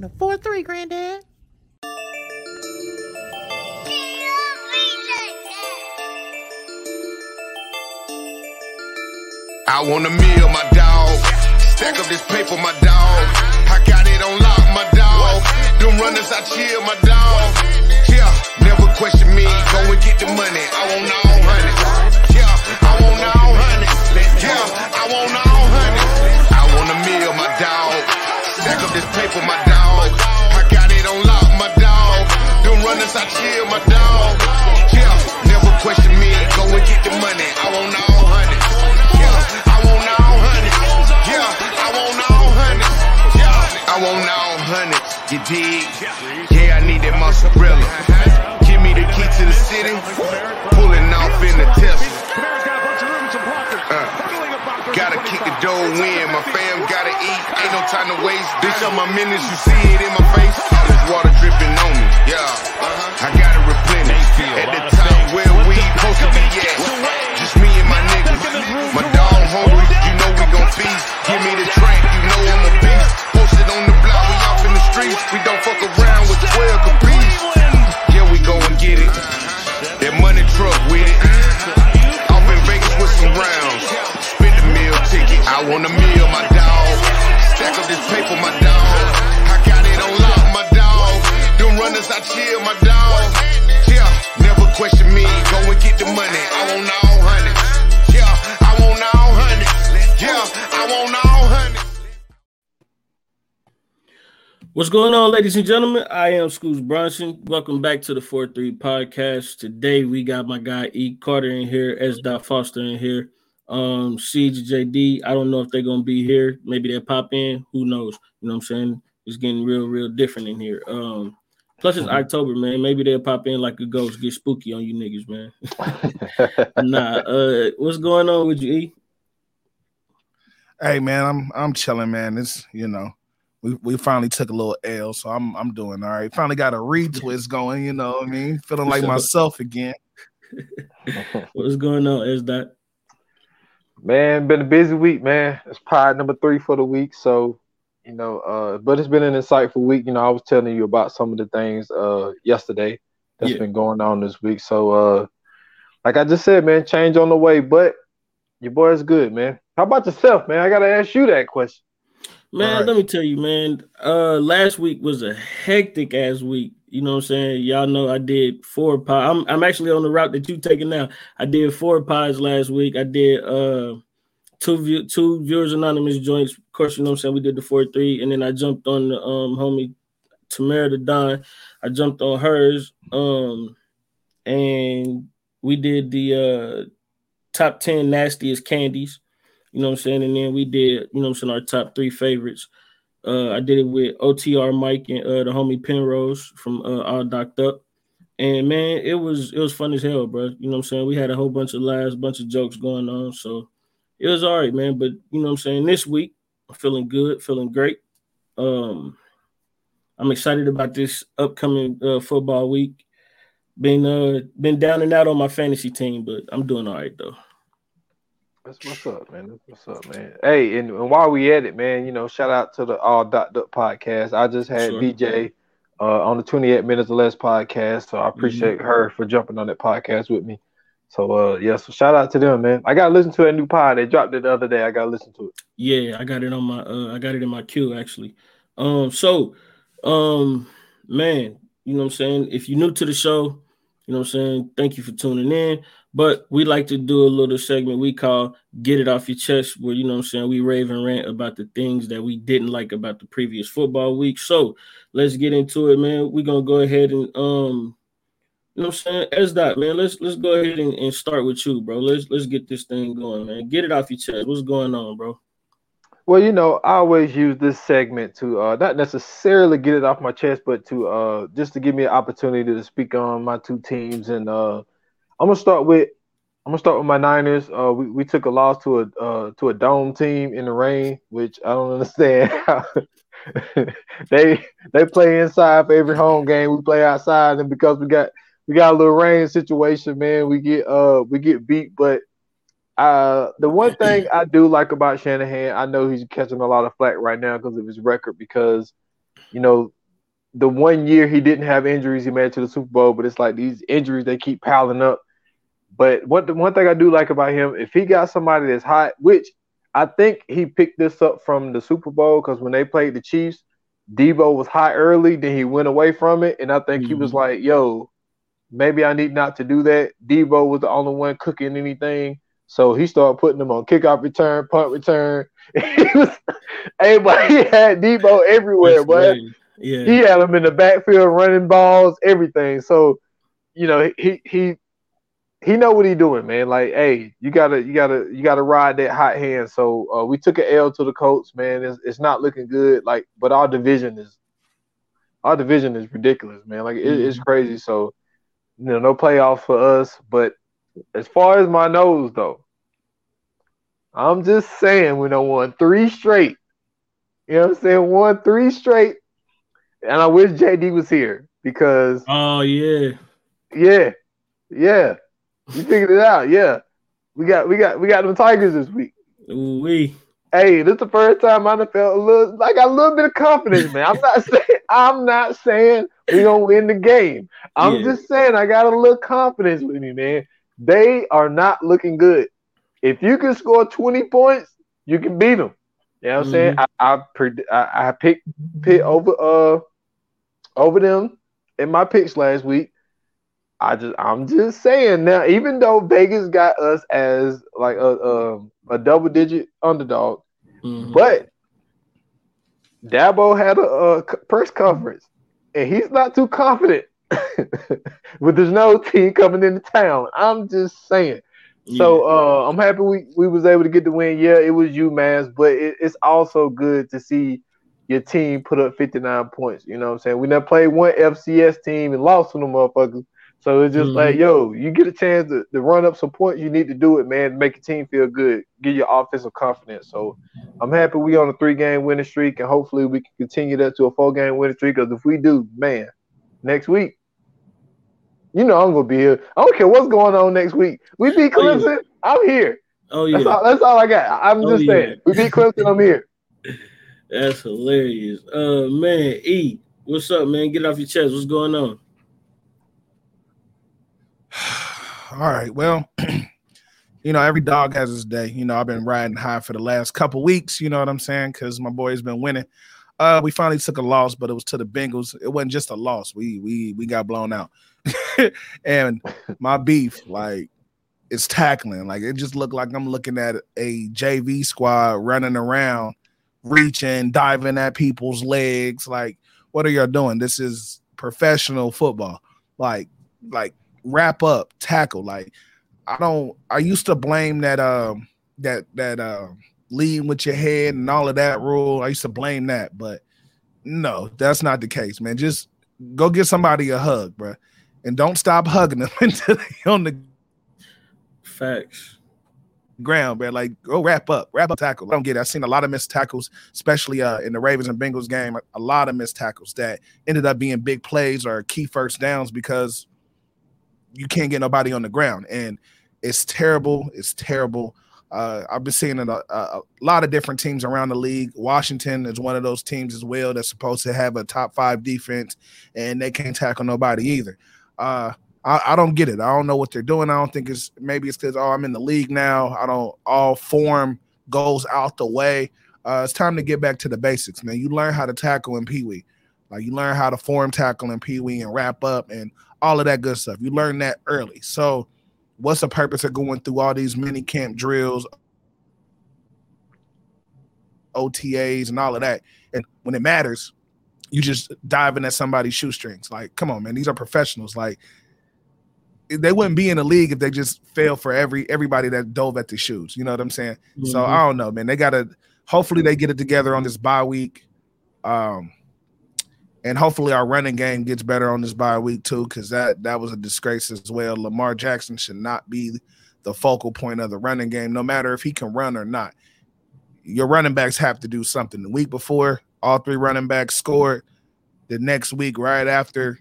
to the 4 3, Granddad. I want a meal, my dog. Stack up this paper, my dog. I got it on lock, my dog. Them runners, I chill, my dog. Yeah, never question me. Go and get the money. I want all honey. Yeah, I want all honey. Yeah, I want all honey. I want a meal, my dog. Stack up this paper, my dog. I chill, my dog. Yeah, never question me. Go and get the money. I want all honey. Yeah, I want all honey. Yeah, I want all honey. Yeah, I want all honey. You dig? Yeah, I need that mozzarella. Give me the key to the city. Pulling off in the Tesla. Uh, gotta kick the door in. My fam gotta eat. Ain't no time to waste. Bitch, on my minutes, you see it in my face. There's water dripping on me. Yeah, I gotta replenish. At the top where we supposed to be at. Just me and my niggas. My dog hungry, you know we gon' feast. Give me the track, you know I'm a beast. Posted on the block, we off in the streets. We don't fuck around with 12 caprice. Yeah, we go and get it. That money truck with it. Off in Vegas with some rounds. Spend the meal ticket. I want a meal, my chill, my dog. Yeah, never question me. Go and get the money. I want all honey. What's going on, ladies and gentlemen? I am Scoots Bronson. Welcome back to the 4-3 podcast. Today we got my guy E. Carter in here, S. Dot Foster in here. Um, Siege JD. I don't know if they're gonna be here. Maybe they'll pop in. Who knows? You know what I'm saying? It's getting real, real different in here. Um, plus it's October, man. Maybe they'll pop in like a ghost, get spooky on you niggas, man. nah, uh, what's going on with you, E? Hey man, I'm I'm chilling, man. It's you know, we, we finally took a little L, so I'm I'm doing all right. Finally got a retwist going, you know what I mean? Feeling like myself again. What's going on, is that? Man, been a busy week, man. It's pod number three for the week. So, you know, uh, but it's been an insightful week. You know, I was telling you about some of the things uh yesterday that's Yeah. been going on this week. So uh like I just said, man, change on the way, but your boy is good, man. How about yourself, man? I gotta ask you that question. Man, Alright. let me tell you, man. Uh last week was a hectic ass week. You know what I'm saying? Y'all know I did four pies. I'm I'm actually on the route that you taking now. I did four pies last week. I did uh two view two viewers anonymous joints. Of course, you know what I'm saying. We did the four three, and then I jumped on the um homie Tamara the Don. I jumped on hers. Um and we did the uh top 10 nastiest candies. You know what I'm saying? And then we did, you know what I'm saying, our top three favorites. Uh, I did it with OTR Mike and uh, the homie Penrose from uh, All Docked Up. And man, it was it was fun as hell, bro. You know what I'm saying? We had a whole bunch of laughs, bunch of jokes going on. So it was all right, man. But you know what I'm saying? This week, I'm feeling good, feeling great. Um, I'm excited about this upcoming uh, football week. Been uh been down and out on my fantasy team, but I'm doing all right though. That's what's up, man. That's what's up, man. Hey, and, and while we at it, man, you know, shout out to the All Dot Up podcast. I just had Sure. VJ uh, on the 28 Minutes or Less podcast, so I Mm-hmm. appreciate her for jumping on that podcast with me. So, uh, yeah, so shout out to them, man. I got to listen to a new pod. They dropped it the other day. I got to listen to it. Yeah, I got it on my uh I got it in my queue actually. Um so um man, you know what I'm saying? If you're new to the show, you know what I'm saying? Thank you for tuning in. But we like to do a little segment we call Get It Off Your Chest, where you know what I'm saying we rave and rant about the things that we didn't like about the previous football week. So let's get into it, man. We're gonna go ahead and um you know what I'm saying? S that man, let's let's go ahead and, and start with you, bro. Let's let's get this thing going, man. Get it off your chest. What's going on, bro? Well, you know, I always use this segment to uh, not necessarily get it off my chest, but to uh, just to give me an opportunity to speak on my two teams. And uh, I'm gonna start with I'm gonna start with my Niners. Uh, we, we took a loss to a uh, to a dome team in the rain, which I don't understand. they they play inside for every home game. We play outside, and because we got we got a little rain situation, man, we get uh we get beat. But uh, the one thing I do like about Shanahan, I know he's catching a lot of flack right now because of his record. Because you know, the one year he didn't have injuries, he made it to the Super Bowl, but it's like these injuries they keep piling up. But what the one thing I do like about him, if he got somebody that's hot, which I think he picked this up from the Super Bowl because when they played the Chiefs, Deebo was hot early, then he went away from it, and I think mm-hmm. he was mm-hmm. like, "Yo, maybe I need not to do that." Deebo was the only one cooking anything, so he started putting them on kickoff return, punt return. he was, everybody had Deebo everywhere, but yeah. he had him in the backfield running balls, everything. So, you know, he he he know what he doing, man. Like, hey, you gotta, you gotta, you gotta ride that hot hand. So uh, we took an L to the Colts, man. It's, it's not looking good. Like, but our division is, our division is ridiculous, man. Like, it, it's mm-hmm. crazy. So, you know, no playoffs for us. But as far as my Noles, though, I'm just saying we don't won three straight. You know what I'm saying? One three straight. And I wish JD was here because. Oh yeah. Yeah. Yeah. You figured it out, yeah. We got we got we got them Tigers this week. We. Hey, this is the first time I felt a little like a little bit of confidence, man. I'm not saying I'm not saying we gonna win the game. I'm yeah. just saying I got a little confidence with me, man. They are not looking good. If you can score 20 points, you can beat them. You know what I'm mm-hmm. saying? I I, I I picked pick over uh over them in my picks last week. I just I'm just saying now, even though Vegas got us as like a a, a double digit underdog, mm-hmm. but Dabo had a, a, press conference and he's not too confident with there's no team coming into town. I'm just saying. Yeah. So uh, I'm happy we, we was able to get the win. Yeah, it was UMass, but it, it's also good to see your team put up 59 points. You know what I'm saying? We never played one FCS team and lost to them motherfuckers. So it's just mm-hmm. like, yo, you get a chance to, to run up some points, you need to do it, man. Make your team feel good, give your offensive confidence. So I'm happy we on a three game winning streak, and hopefully we can continue that to a four game winning streak. Because if we do, man, next week, you know I'm gonna be here. I don't care what's going on next week. We beat Clemson, oh, yeah. I'm here. Oh yeah, that's all, that's all I got. I'm oh, just yeah. saying, we beat Clemson, I'm here. That's hilarious. Uh, man, E, what's up, man? Get off your chest. What's going on? All right. Well, you know, every dog has his day. You know, I've been riding high for the last couple weeks. You know what I'm saying? Because my boy's been winning. Uh, we finally took a loss, but it was to the Bengals. It wasn't just a loss. We we we got blown out. and my beef, like, it's tackling. Like it just looked like I'm looking at a JV squad running around, reaching, diving at people's legs. Like, what are y'all doing? This is professional football. Like, like wrap up, tackle. Like I don't. I used to blame that um that that uh lead with your head and all of that rule. I used to blame that, but no, that's not the case, man. Just go get somebody a hug, bro, and don't stop hugging them until they on the facts ground, bro. Like go wrap up, wrap up tackle. I don't get it. I've seen a lot of missed tackles, especially uh, in the Ravens and Bengals game. A lot of missed tackles that ended up being big plays or key first downs because you can't get nobody on the ground, and it's terrible. It's terrible. Uh, I've been seeing a, a, lot of different teams around the league. Washington is one of those teams as well that's supposed to have a top five defense, and they can't tackle nobody either. Uh, I, I, don't get it. I don't know what they're doing. I don't think it's maybe it's because oh I'm in the league now. I don't all form goes out the way. Uh, it's time to get back to the basics, man. You learn how to tackle in Pee Wee, like you learn how to form tackle in Pee Wee and wrap up and all of that good stuff. You learn that early. So, what's the purpose of going through all these mini camp drills, OTAs, and all of that? And when it matters, you just diving at somebody's shoestrings. Like, come on, man, these are professionals. Like, they wouldn't be in the league if they just fail for every everybody that dove at the shoes. You know what I'm saying? Mm-hmm. So I don't know, man. They gotta hopefully they get it together on this bye week. Um, and hopefully our running game gets better on this bye week too, because that that was a disgrace as well. Lamar Jackson should not be the focal point of the running game, no matter if he can run or not. Your running backs have to do something. The week before, all three running backs scored. The next week, right after,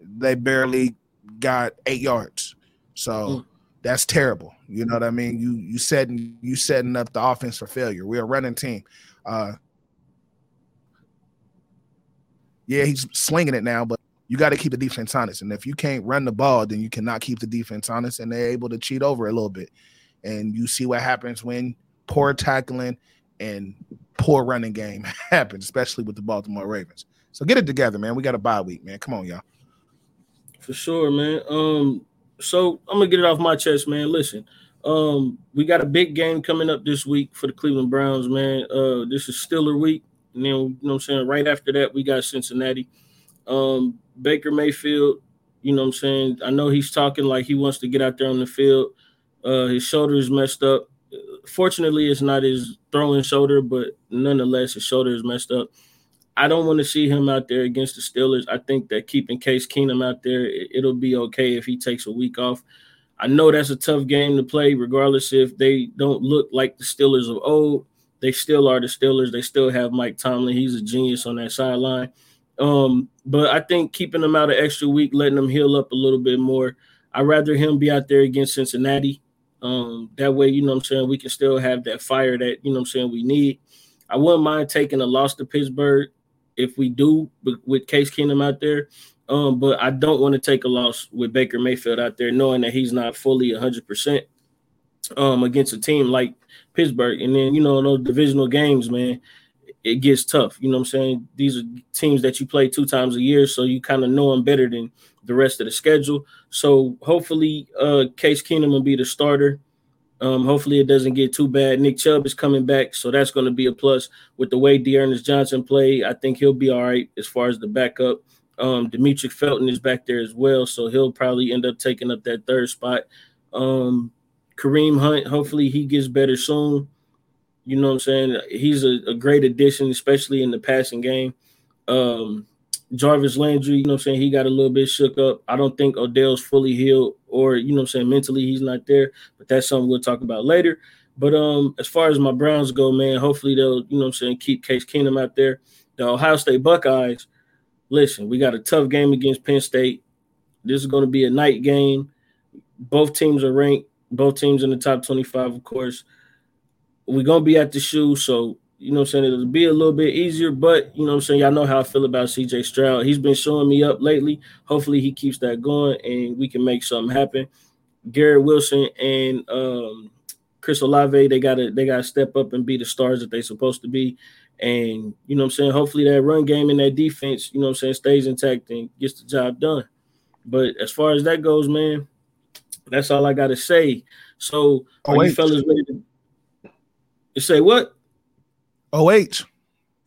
they barely got eight yards. So mm. that's terrible. You know what I mean? You you setting you setting up the offense for failure. We're a running team. Uh, yeah, he's slinging it now, but you got to keep the defense honest. And if you can't run the ball, then you cannot keep the defense honest, and they're able to cheat over a little bit. And you see what happens when poor tackling and poor running game happens, especially with the Baltimore Ravens. So get it together, man. We got a bye week, man. Come on, y'all. For sure, man. Um, so I'm gonna get it off my chest, man. Listen, um, we got a big game coming up this week for the Cleveland Browns, man. Uh, this is Steeler week. And then, you know I'm saying? Right after that, we got Cincinnati. Um, Baker Mayfield, you know I'm saying? I know he's talking like he wants to get out there on the field. Uh, his shoulder is messed up. Fortunately, it's not his throwing shoulder, but nonetheless, his shoulder is messed up. I don't want to see him out there against the Steelers. I think that keeping Case Keenum out there, it'll be okay if he takes a week off. I know that's a tough game to play, regardless if they don't look like the Steelers of old. They still are the Steelers. They still have Mike Tomlin. He's a genius on that sideline. Um, but I think keeping him out an extra week, letting him heal up a little bit more. I'd rather him be out there against Cincinnati. Um, that way, you know I'm saying, we can still have that fire that, you know I'm saying, we need. I wouldn't mind taking a loss to Pittsburgh if we do with Case Keenum out there. Um, but I don't want to take a loss with Baker Mayfield out there, knowing that he's not fully 100% um, against a team like Pittsburgh. And then, you know, those divisional games, man, it gets tough. You know what I'm saying? These are teams that you play two times a year, so you kind of know them better than the rest of the schedule. So hopefully, uh, Case Keenum will be the starter. Um, hopefully, it doesn't get too bad. Nick Chubb is coming back, so that's going to be a plus. With the way D'Ernest Johnson played, I think he'll be all right as far as the backup. Um, Demetric Felton is back there as well, so he'll probably end up taking up that third spot. Um, Kareem Hunt, hopefully he gets better soon. You know what I'm saying? He's a, a great addition, especially in the passing game. Um, Jarvis Landry, you know what I'm saying? He got a little bit shook up. I don't think Odell's fully healed or, you know what I'm saying, mentally he's not there, but that's something we'll talk about later. But um, as far as my Browns go, man, hopefully they'll, you know what I'm saying, keep Case Keenum out there. The Ohio State Buckeyes – listen, we got a tough game against Penn State. This is going to be a night game. Both teams are ranked, both teams in the top 25, of course. We're to be at the shoe, so you know I'm saying? It'll be a little bit easier, but you know I'm saying? Y'all know how I feel about CJ Stroud. He's been showing me up lately. Hopefully he keeps that going and we can make something happen. Garrett Wilson and um, Chris Olave, they gotta they gotta step up and be the stars that they're supposed to be. And you know I'm saying, hopefully that run game and that defense, you know I'm saying, stays intact and gets the job done. But as far as that goes, man, that's all I gotta say. So are you fellas ready to, to say what? Oh H.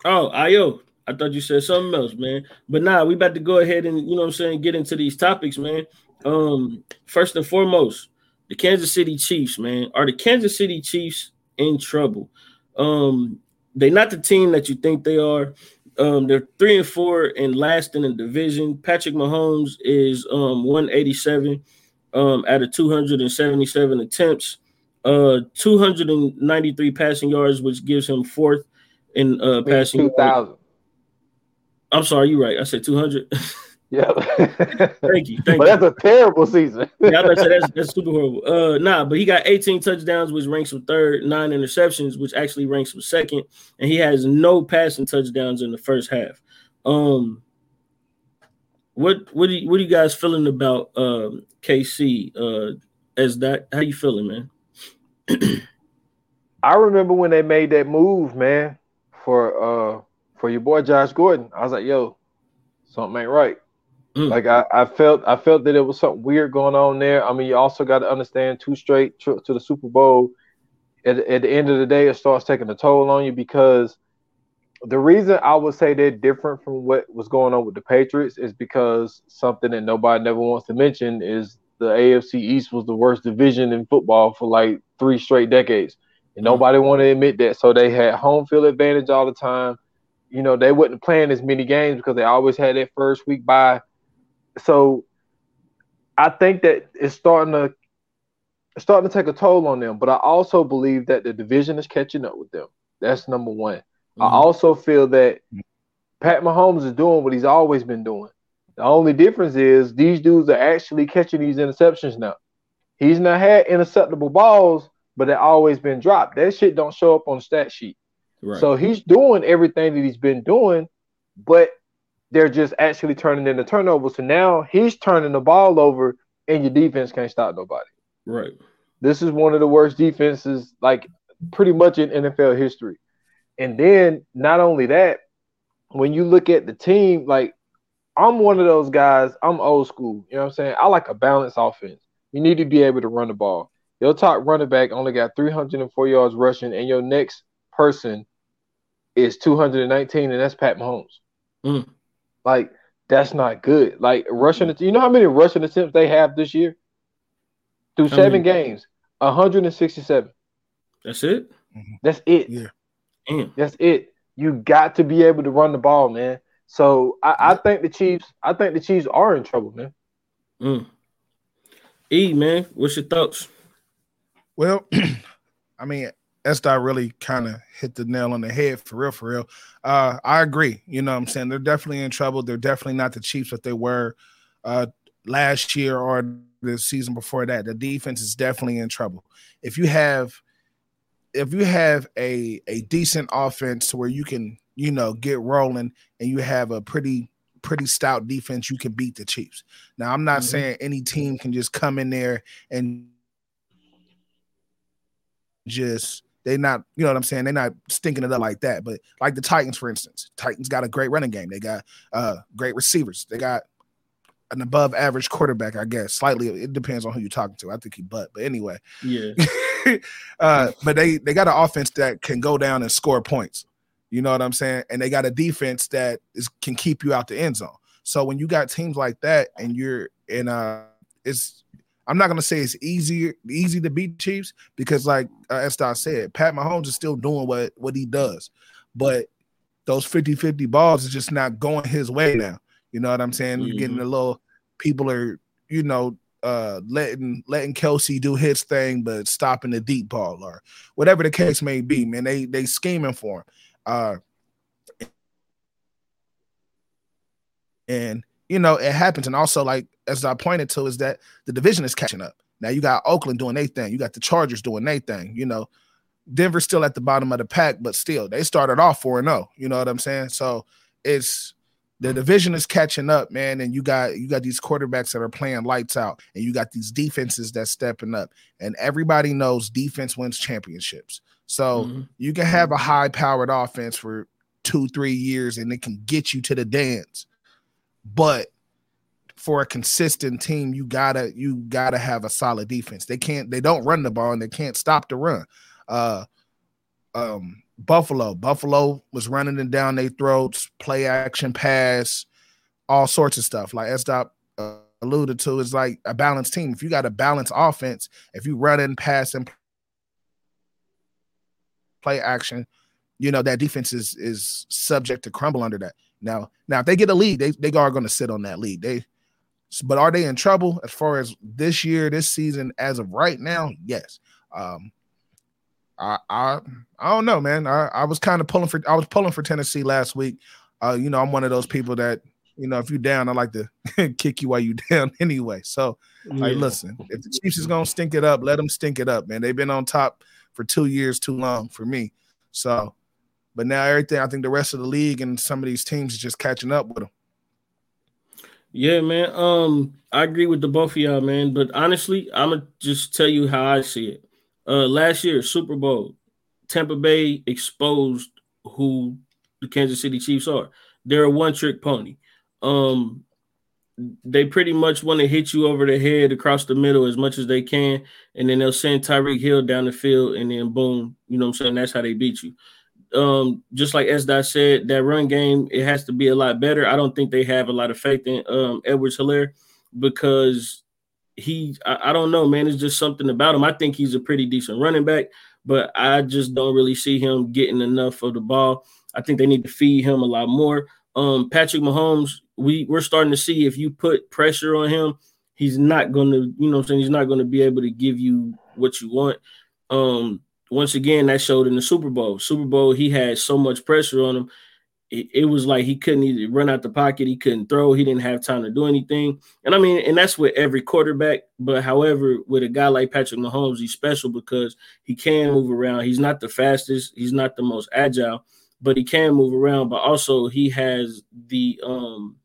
Oh, Io. I thought you said something else, man. But nah, we about to go ahead and you know what I'm saying, get into these topics, man. Um, first and foremost, the Kansas City Chiefs, man. Are the Kansas City Chiefs in trouble? Um, they're not the team that you think they are. Um, they're three and four and last in the division. Patrick Mahomes is um 187 um out of 277 attempts, uh 293 passing yards, which gives him fourth in uh passing. Two thousand. I'm sorry, you're right. I said 200. Yeah. thank you. Thank but you. that's a terrible season. yeah, I say that's that's super horrible. Uh, nah, but he got 18 touchdowns, which ranks him third, nine interceptions, which actually ranks him second, and he has no passing touchdowns in the first half. Um, what what do you, what are you guys feeling about um KC? Uh, as that how you feeling, man? I remember when they made that move, man, for uh for your boy Josh Gordon. I was like, yo, something ain't right. Mm. Like I, I felt I felt that it was something weird going on there. I mean, you also got to understand two straight trips to the Super Bowl. At, at the end of the day, it starts taking a toll on you because the reason I would say they're different from what was going on with the Patriots is because something that nobody never wants to mention is the AFC East was the worst division in football for like three straight decades. And mm-hmm. nobody wanted to admit that. So they had home field advantage all the time. You know, they wasn't playing as many games because they always had that first week bye so I think that it's starting to it's starting to take a toll on them. But I also believe that the division is catching up with them. That's number one. Mm-hmm. I also feel that Pat Mahomes is doing what he's always been doing. The only difference is these dudes are actually catching these interceptions now. He's not had interceptable balls, but they've always been dropped. That shit don't show up on the stat sheet. Right. So he's doing everything that he's been doing, but they're just actually turning into turnovers. So now he's turning the ball over, and your defense can't stop nobody. Right. This is one of the worst defenses, like pretty much in NFL history. And then not only that, when you look at the team, like I'm one of those guys, I'm old school. You know what I'm saying? I like a balanced offense. You need to be able to run the ball. Your top running back only got 304 yards rushing, and your next person is 219, and that's Pat Mahomes. Mm. Like, that's not good. Like rushing, you know how many rushing attempts they have this year? Through How seven many? games, 167. That's it. That's it. Yeah. Damn. That's it. You got to be able to run the ball, man. So I, I think the Chiefs, I think the Chiefs are in trouble, man. Mm. E man, what's your thoughts? Well, I mean, Estai really kind of hit the nail on the head for real, for real. Uh, I agree. You know what I'm saying? They're definitely in trouble. They're definitely not the Chiefs that they were uh, last year or the season before that. The defense is definitely in trouble. If you have if you have a a decent offense where you can, you know, get rolling and you have a pretty pretty stout defense, you can beat the Chiefs. Now, I'm not Mhm. saying any team can just come in there and just they're not you know what I'm saying they're not stinking it up like that but like the Titans for instance Titans got a great running game they got uh great receivers they got an above average quarterback I guess slightly it depends on who you're talking to I think he butt but anyway Yeah. uh but they they got an offense that can go down and score points. You know what I'm saying? And they got a defense that is can keep you out the end zone. So when you got teams like that and you're in uh it's I'm not gonna say it's easy easy to beat Chiefs because, like uh, I said, Pat Mahomes is still doing what what he does, but those 50-50 balls is just not going his way now. You know what I'm saying? You're getting a little people are you know uh letting letting Kelce do his thing, but stopping the deep ball or whatever the case may be. Man, they they scheming for him. Uh, and you know it happens, and also like as I pointed to, is that the division is catching up. Now you got Oakland doing their thing, you got the Chargers doing their thing. You know, Denver's still at the bottom of the pack, but still they started off four and zero. You know what I'm saying? So it's the division is catching up, man, and you got you got these quarterbacks that are playing lights out, and you got these defenses that's stepping up, and everybody knows defense wins championships. So Mhm. you can have a high powered offense for two, three years, and it can get you to the dance, but for a consistent team, you gotta you gotta have a solid defense. They can't they don't run the ball and they can't stop the run. Uh um Buffalo. Buffalo was running them down their throats, play action pass, all sorts of stuff. Like Estop uh, alluded to, is like a balanced team. If you got a balanced offense, if you run and pass and play action, you know that defense is is subject to crumble under that. Now, now if they get a lead, they they are going to sit on that lead. They, but are they in trouble as far as this year, this season, as of right now? Yes. Um, I I I don't know, man. I, I was kind of pulling for I was pulling for Tennessee last week. Uh, you know, I'm one of those people that you know if you're down, I like to kick you while you're down anyway. So, like, Yeah. listen, if the Chiefs is gonna stink it up, let them stink it up, man. They've been on top for two years too long for me. So, but now everything, I think the rest of the league and some of these teams is just catching up with them. Yeah, man. Um, I agree with the both of y'all, man. But honestly, I'm gonna just tell you how I see it. Uh, last year, Super Bowl, Tampa Bay exposed who the Kansas City Chiefs are. They're a one-trick pony. Um, they pretty much want to hit you over the head across the middle as much as they can, and then they'll send Tyreek Hill down the field, and then boom, you know what I'm saying? That's how they beat you um, just like as I said, that run game it has to be a lot better. I don't think they have a lot of faith in um, Edwards Helaire because he, I, I don't know, man. It's just something about him. I think he's a pretty decent running back, but I just don't really see him getting enough of the ball. I think they need to feed him a lot more. Um, Patrick Mahomes, we we're starting to see if you put pressure on him, he's not going to, you know, I'm saying he's not going to be able to give you what you want. Um, once again, that showed in the Super Bowl. Super Bowl, he had so much pressure on him. It, was like he couldn't even run out the pocket, he couldn't throw, he didn't have time to do anything. And I mean, and that's with every quarterback. But however, with a guy like Patrick Mahomes, he's special because he can move around. He's not the fastest, he's not the most agile, but he can move around. But also he has the um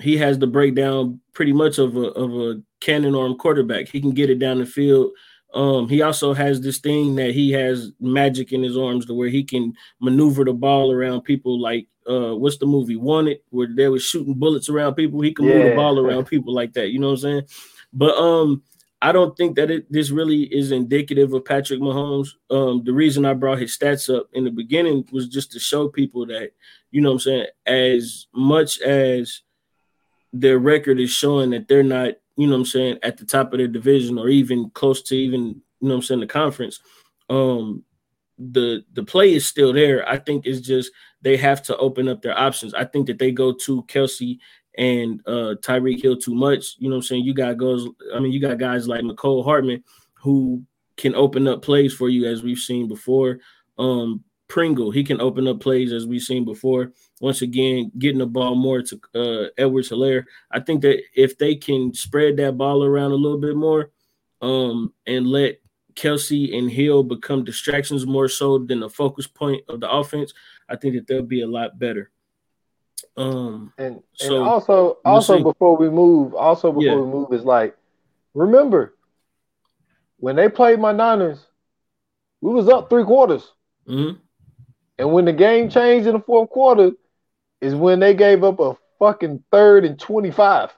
he has the breakdown pretty much of a of a cannon arm quarterback. He can get it down the field. Um, he also has this thing that he has magic in his arms to where he can maneuver the ball around people like uh what's the movie Wanted where they were shooting bullets around people. He can move the ball around people like that. You know what I'm saying? But um I don't think that it this really is indicative of Patrick Mahomes. Um, the reason I brought his stats up in the beginning was just to show people that, you know what I'm saying, as much as their record is showing that they're not, you know what I'm saying, at the top of their division or even close to even, you know what I'm saying, the conference. Um, the the play is still there. I think it's just they have to open up their options. I think that they go to Kelce and uh Tyreek Hill too much. You know what I'm saying? You got goes, I mean, you got guys like Mecole Hardman who can open up plays for you as we've seen before. Um Pringle, he can open up plays as we've seen before. Once again, getting the ball more to uh, Edwards Helaire. I think that if they can spread that ball around a little bit more um, and let Kelce and Hill become distractions more so than the focus point of the offense, I think that they'll be a lot better. Um, and, so and also, also we'll before we move, also before yeah. we move, is like, remember when they played my Niners, we was up three quarters. Mm-hmm. And when the game changed in the fourth quarter, is when they gave up a fucking third and 25.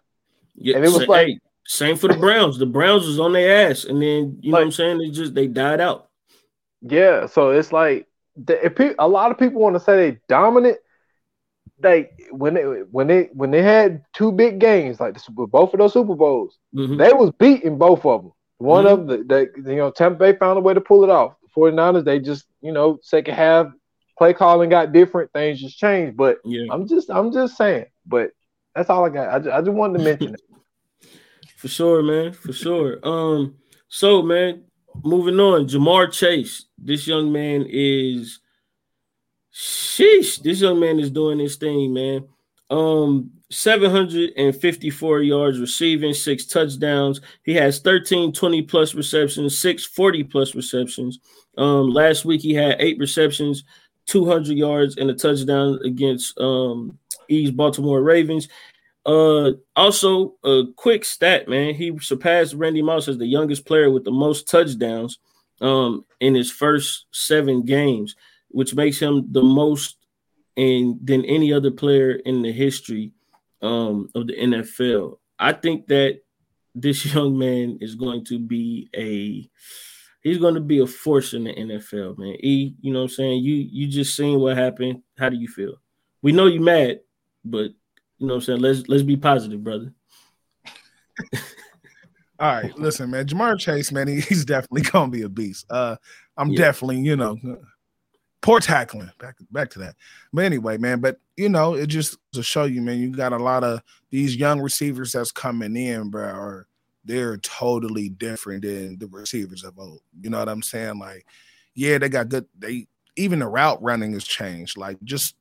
Yeah, and it was like hey, same for the Browns. the Browns was on their ass, and then you like, know what I'm saying? It just they died out. Yeah, so it's like if pe- a lot of people want to say they dominant. They when they when they when they had two big games like the Super, both of those Super Bowls, mm-hmm. they was beating both of them. One mm-hmm. of the, the you know Tampa Bay found a way to pull it off. The 49ers they just you know second half play calling got different, things just changed. But yeah. I'm just I'm just saying. But that's all I got. I just, I just wanted to mention it. For sure, man. For sure. Um. So, man, moving on. Ja'Marr Chase. This young man is. Sheesh. This young man is doing his thing, man. Um, 754 yards receiving, six touchdowns. He has 13 20 plus receptions, six 40 plus receptions. Um, last week he had eight receptions, 200 yards and a touchdown against um East Baltimore Ravens. Uh, also a quick stat, man. He surpassed Randy Moss as the youngest player with the most touchdowns um in his first seven games, which makes him the most in than any other player in the history um of the NFL. I think that this young man is going to be a he's going to be a force in the NFL, man. E, you know what I'm saying? You you just seen what happened. How do you feel? We know you mad, but you know what I'm saying? Let's let's be positive, brother. All right, listen, man. Ja'Marr Chase, man, he, he's definitely gonna be a beast. Uh, I'm yeah. definitely, you know, poor tackling. Back back to that. But anyway, man. But you know, it just to show you, man, you got a lot of these young receivers that's coming in, bro, or they're totally different than the receivers of old. You know what I'm saying? Like, yeah, they got good. They even the route running has changed. Like just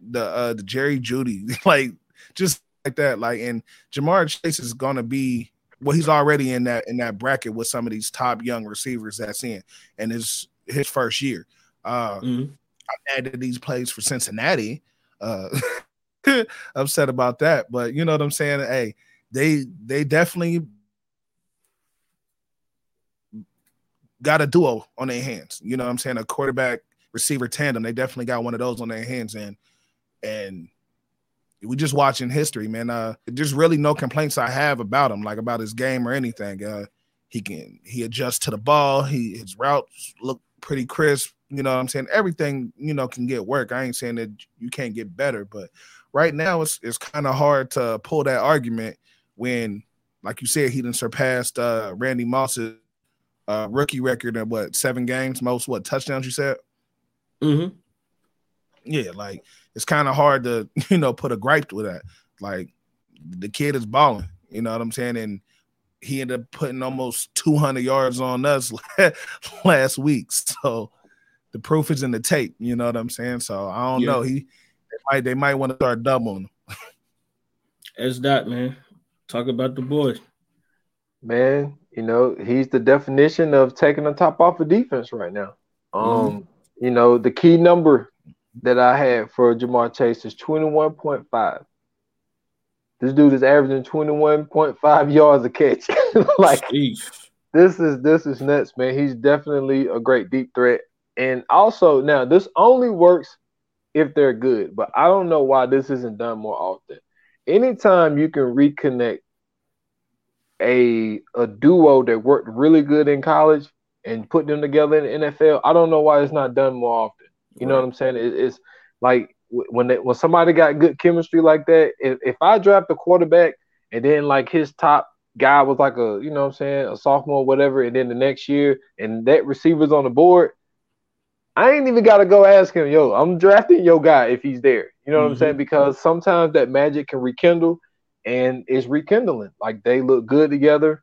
the uh the Jerry Jeudy, like just like that. Like, and Ja'Marr Chase is gonna be well, he's already in that in that bracket with some of these top young receivers that's in, and his his first year. Uh, mm-hmm. I added these plays for Cincinnati. Uh, upset about that, but you know what I'm saying. Hey, they they definitely got a duo on their hands. You know what I'm saying? A quarterback receiver tandem. They definitely got one of those on their hands. And and we just watching history, man. Uh there's really no complaints I have about him, like about his game or anything. Uh he can he adjusts to the ball, he his routes look pretty crisp. You know what I'm saying? Everything, you know, can get work. I ain't saying that you can't get better, but right now it's it's kind of hard to pull that argument when, like you said, he didn't surpassed uh Randy Moss's uh, rookie record in what seven games, most what touchdowns you said. Mm-hmm. Yeah, like it's kind of hard to you know put a gripe with that. Like the kid is balling, you know what I'm saying, and he ended up putting almost 200 yards on us last week. So the proof is in the tape, you know what I'm saying. So I don't yeah. know. He they might they might want to start doubling. As that man, talk about the boys. Man, you know, he's the definition of taking the top off of defense right now. Um, mm-hmm. you know, the key number that I had for Ja'Marr Chase is 21.5. This dude is averaging 21.5 yards a catch. like Jeez. this is this is nuts, man. He's definitely a great deep threat. And also now this only works if they're good, but I don't know why this isn't done more often. Anytime you can reconnect a a duo that worked really good in college and put them together in the NFL, I don't know why it's not done more often. You right. know what I'm saying? It, it's like when they, when somebody got good chemistry like that. If, if I draft a quarterback and then like his top guy was like a you know what I'm saying a sophomore or whatever, and then the next year and that receiver's on the board, I ain't even got to go ask him, yo, I'm drafting your guy if he's there. You know what mm-hmm. I'm saying? Because sometimes that magic can rekindle and it's rekindling. Like they look good together.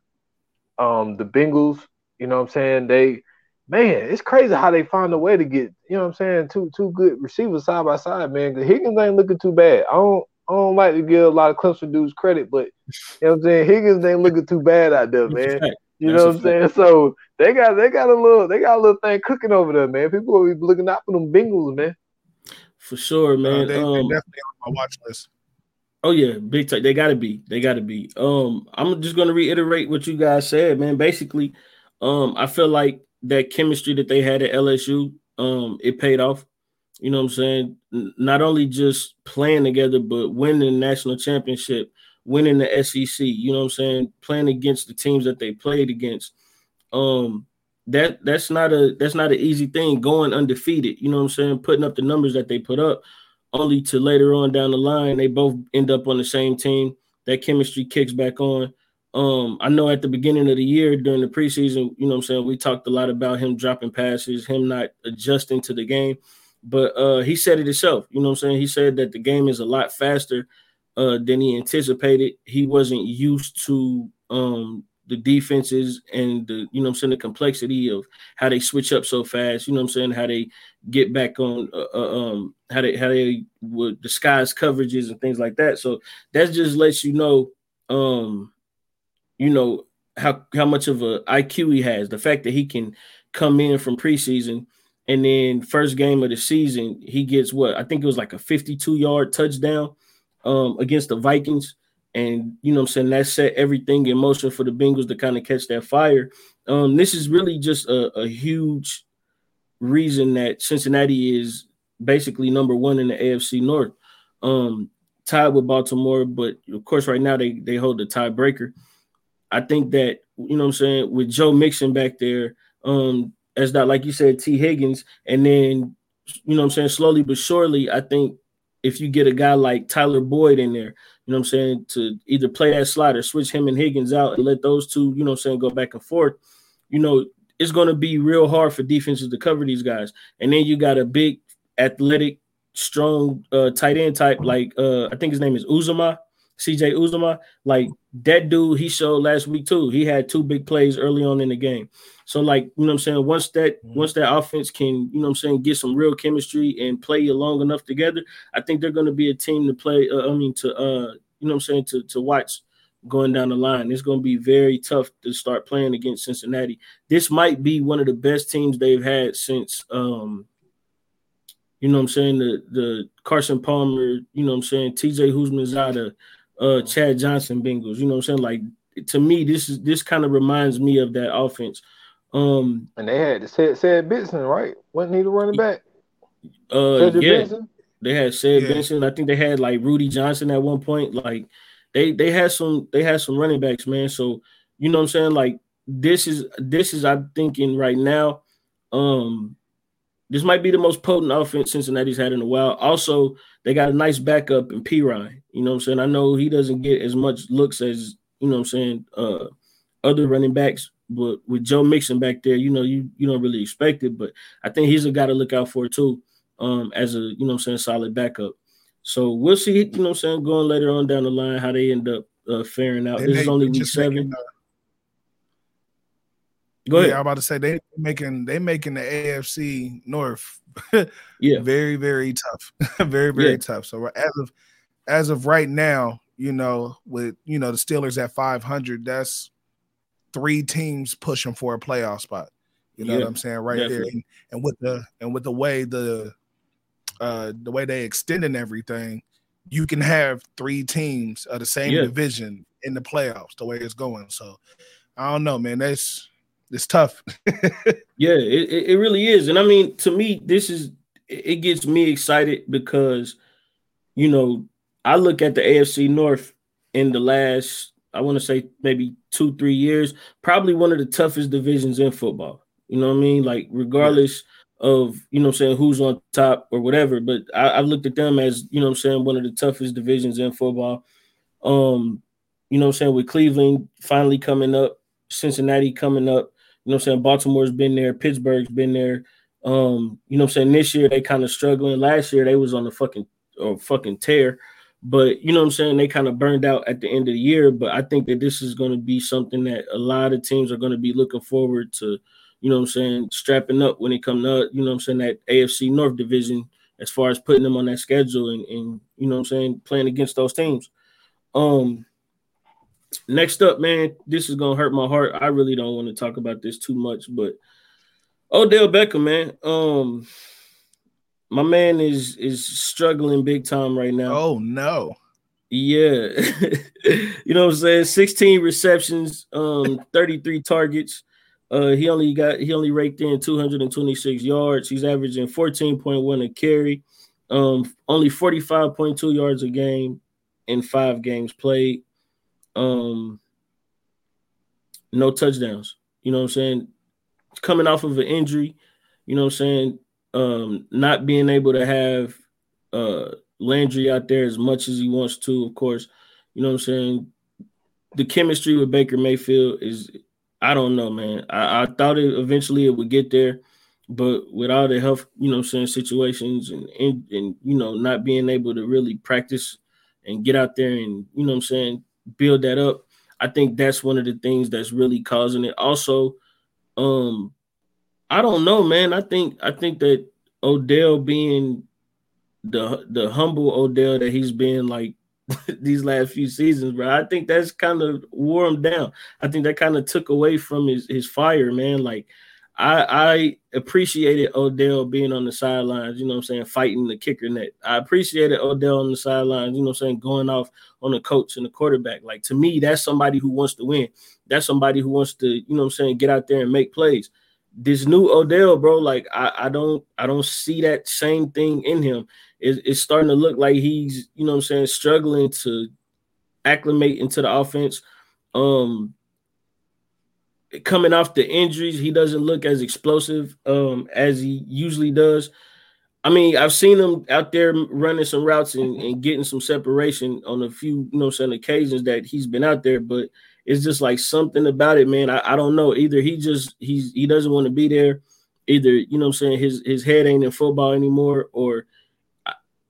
Um, the Bengals, you know what I'm saying? They man, it's crazy how they find a way to get, you know what I'm saying, two two good receivers side by side, man. Cause Higgins ain't looking too bad. I don't I don't like to give a lot of Clemson dudes credit, but you know what I'm saying, Higgins ain't looking too bad out there, man. You know what I'm saying? So they got they got a little they got a little thing cooking over there, man. People will be looking out for them Bengals, man. For sure, man. Uh, they, um, definitely on my watch list. Oh yeah, big time. They gotta be. They gotta be. Um, I'm just gonna reiterate what you guys said, man. Basically, um, I feel like that chemistry that they had at LSU, um, it paid off. You know what I'm saying? Not only just playing together, but winning the national championship, winning the SEC. You know what I'm saying? Playing against the teams that they played against. Um, that that's not a that's not an easy thing going undefeated. You know what I'm saying? Putting up the numbers that they put up, only to later on down the line they both end up on the same team. That chemistry kicks back on. Um, I know at the beginning of the year during the preseason, you know I'm saying, we talked a lot about him dropping passes, him not adjusting to the game. But uh, he said it himself, you know I'm saying? He said that the game is a lot faster uh, than he anticipated. He wasn't used to um, the defenses and the, you know I'm saying, the complexity of how they switch up so fast, you know I'm saying, how they get back on uh, uh, um how they how they would disguise coverages and things like that. So that just lets you know um you know how how much of a IQ he has. The fact that he can come in from preseason and then first game of the season he gets what I think it was like a 52 yard touchdown um, against the Vikings. And you know I'm saying that set everything in motion for the Bengals to kind of catch that fire. Um, this is really just a, a huge reason that Cincinnati is basically number one in the AFC North. Um, tied with Baltimore, but of course, right now they they hold the tiebreaker. I think that you know I'm saying with Joe Mixon back there, um, as that like you said, T. Higgins, and then you know I'm saying slowly but surely, I think if you get a guy like Tyler Boyd in there, you know what I'm saying, to either play that slot or switch him and Higgins out and let those two, you know what I'm saying, go back and forth, you know, it's going to be real hard for defenses to cover these guys. And then you got a big, athletic, strong uh, tight end type like uh, I think his name is Uzomah. CJ Uzomah, like that dude, he showed last week too. He had two big plays early on in the game. So, like, you know what I'm saying? Once that mm-hmm. once that offense can, you know what I'm saying, get some real chemistry and play long enough together, I think they're gonna be a team to play. Uh, I mean, to uh, you know what I'm saying, to to watch going down the line. It's gonna be very tough to start playing against Cincinnati. This might be one of the best teams they've had since um you know what I'm saying, the the Carson Palmer, you know what I'm saying, TJ Houshmandzadeh, uh Chad Johnson Bengals. You know what I'm saying? Like to me, this is this kind of reminds me of that offense. Um and they had said Ced Benson, right? Wasn't he the running back? Uh Cedric yeah. Benson? They had Ced yeah. Benson. I think they had like Rudi Johnson at one point. Like they they had some they had some running backs, man. So you know what I'm saying? Like this is this is I'm thinking right now. Um this might be the most potent offense Cincinnati's had in a while. Also, they got a nice backup in Perine. You know what I'm saying? I know he doesn't get as much looks as, you know what I'm saying, uh, other running backs, but with Joe Mixon back there, you know, you you don't really expect it, but I think he's a guy to look out for too, um, as a you know I'm saying solid backup. So we'll see, you know I'm saying, going later on down the line how they end up uh, faring out. They this is only week seven. Making, uh, Go ahead. Yeah, I'm about to say they making they making the AFC North yeah very very tough, very very yeah. tough. So as of as of right now, you know, with you know the Steelers at 500, that's three teams pushing for a playoff spot. You know yeah, what I'm saying right definitely. there, and, and, with the and with the way the uh, the way they extending everything, you can have three teams of the same Yeah. division in the playoffs. The way it's going, so I don't know, man. That's it's tough. Yeah, it, it really is. And I mean, to me, this is it gets me excited because you know, I look at the AFC North in the last, I want to say maybe two, three years, probably one of the toughest divisions in football. You know what I mean? Like, regardless of, you know I'm saying, who's on top or whatever, but I, I've looked at them as, you know I'm saying, one of the toughest divisions in football. Um, you know I'm saying, with Cleveland finally coming up, Cincinnati coming up, you know I'm saying, Baltimore's been there, Pittsburgh's been there. Um, you know I'm saying, this year they kind of struggling. Last year they was on the fucking or fucking tear. But you know what I'm saying? They kind of burned out at the end of the year. But I think that this is going to be something that a lot of teams are going to be looking forward to, you know what I'm saying, strapping up when it comes to, you know what I'm saying, that AFC North division as far as putting them on that schedule and, and you know what I'm saying, playing against those teams. Um next up, man, this is gonna hurt my heart. I really don't want to talk about this too much, but Odell Beckham, man. Um my man is is struggling big time right now. oh no. Yeah. you know what I'm saying? 16 receptions, um, 33 targets. Uh, he only got he only raked in 226 yards. He's averaging 14.1 a carry, um, only 45.2 yards a game in five games played. Um, no touchdowns. You know what I'm saying? Coming off of an injury, you know what I'm saying? Um, not being able to have uh Landry out there as much as he wants to, of course. You know what I'm saying? The chemistry with Baker Mayfield is, I don't know, man. I, I thought it eventually it would get there, but with all the health, you know I'm saying, situations and, and, and, you know, not being able to really practice and get out there and, you know I'm saying, build that up. I think that's one of the things that's really causing it. Also, um, I don't know, man. I think I think that Odell being the the humble Odell that he's been like these last few seasons, bro. I think that's kind of wore him down. I think that kind of took away from his his fire, man. Like I I appreciated Odell being on the sidelines, you know what I'm saying, fighting the kicker net. I appreciated Odell on the sidelines, you know what I'm saying, going off on the coach and the quarterback. Like to me, that's somebody who wants to win. That's somebody who wants to, you know what I'm saying, get out there and make plays. This new Odell, bro, like I, I don't I don't see that same thing in him it's, it's starting to look like he's, you know I'm saying, struggling to acclimate into the offense. Um coming off the injuries, he doesn't look as explosive um as he usually does. I mean, I've seen him out there running some routes and, and getting some separation on a few, you know, saying occasions that he's been out there, but it's just like something about it, man. I, I don't know. Either he just he's he doesn't want to be there, either you know what I'm saying, his his head ain't in football anymore, or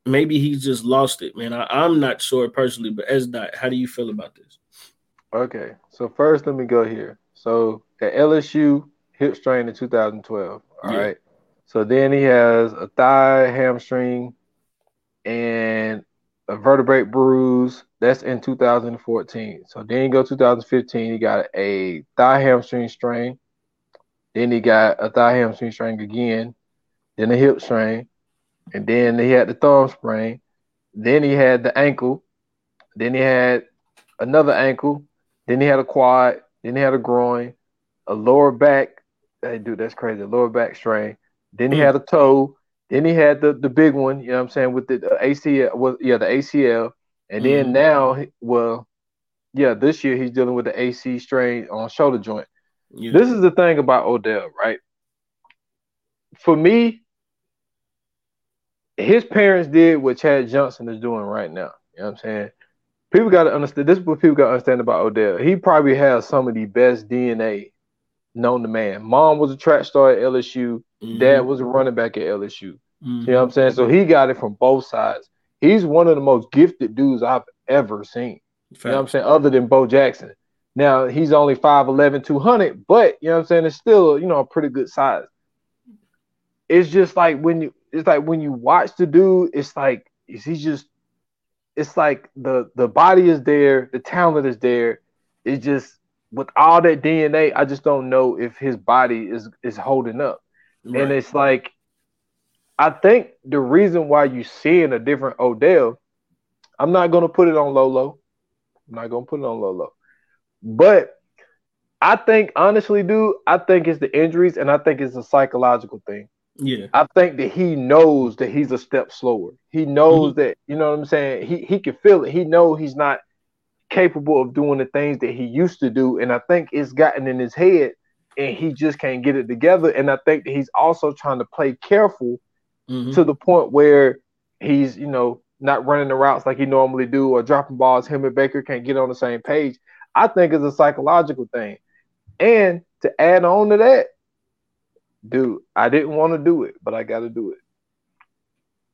maybe he's just lost it, man. I, am not sure personally, but as that, how do you feel about this? Okay, so first let me go here. So at LSU, hip strain in 2012. All Yeah. right. So then he has a thigh hamstring and a vertebrae bruise. That's in 2014. So then you go 2015. He got a thigh hamstring strain. Then he got a thigh hamstring strain again. Then a hip strain. And then he had the thumb sprain. Then he had the ankle. Then he had another ankle. Then he had a quad. Then he had a groin, a lower back. Hey, dude, that's crazy. A lower back strain. Then he Mm. had a toe. Then he had the, the big one. You know what I'm saying with the, ACL. Was yeah, the ACL. And then Mhm. now, well, yeah, this year he's dealing with the AC strain on shoulder joint. Yeah. This is the thing about Odell, right? For me, his parents did what Chad Johnson is doing right now. You know what I'm saying? People got to understand. This is what people got to understand about Odell. He probably has some of the best DNA known to man. Mom was a track star at LSU. Mhm. Dad was a running back at LSU. Mhm. You know what I'm saying? So he got it from both sides. He's one of the most gifted dudes I've ever seen. You know what I'm saying? Other than Bo Jackson. Now he's only 5'11, 200, but you know what I'm saying? It's still, you know, a pretty good size. It's just like when you it's like when you watch the dude, it's like is he just it's like the the body is there, the talent is there. It's just with all that DNA, I just don't know if his body is is holding up. And it's like I think the reason why you seeing a different Odell, I'm not gonna put it on Lolo. I'm not gonna put it on Lolo. But I think honestly, dude, I think it's the injuries and I think it's a psychological thing. Yeah. I think that he knows that he's a step slower. He knows Mm-hmm. that, you know what I'm saying? He he can feel it. He know he's not capable of doing the things that he used to do. And I think it's gotten in his head and he just can't get it together. And I think that he's also trying to play careful Mhm. to the point where he's, you know, not running the routes like he normally do or dropping balls. Him and Baker can't get on the same page. I think it's a psychological thing. And to add on to that, dude, I didn't want to do it, but I got to do it.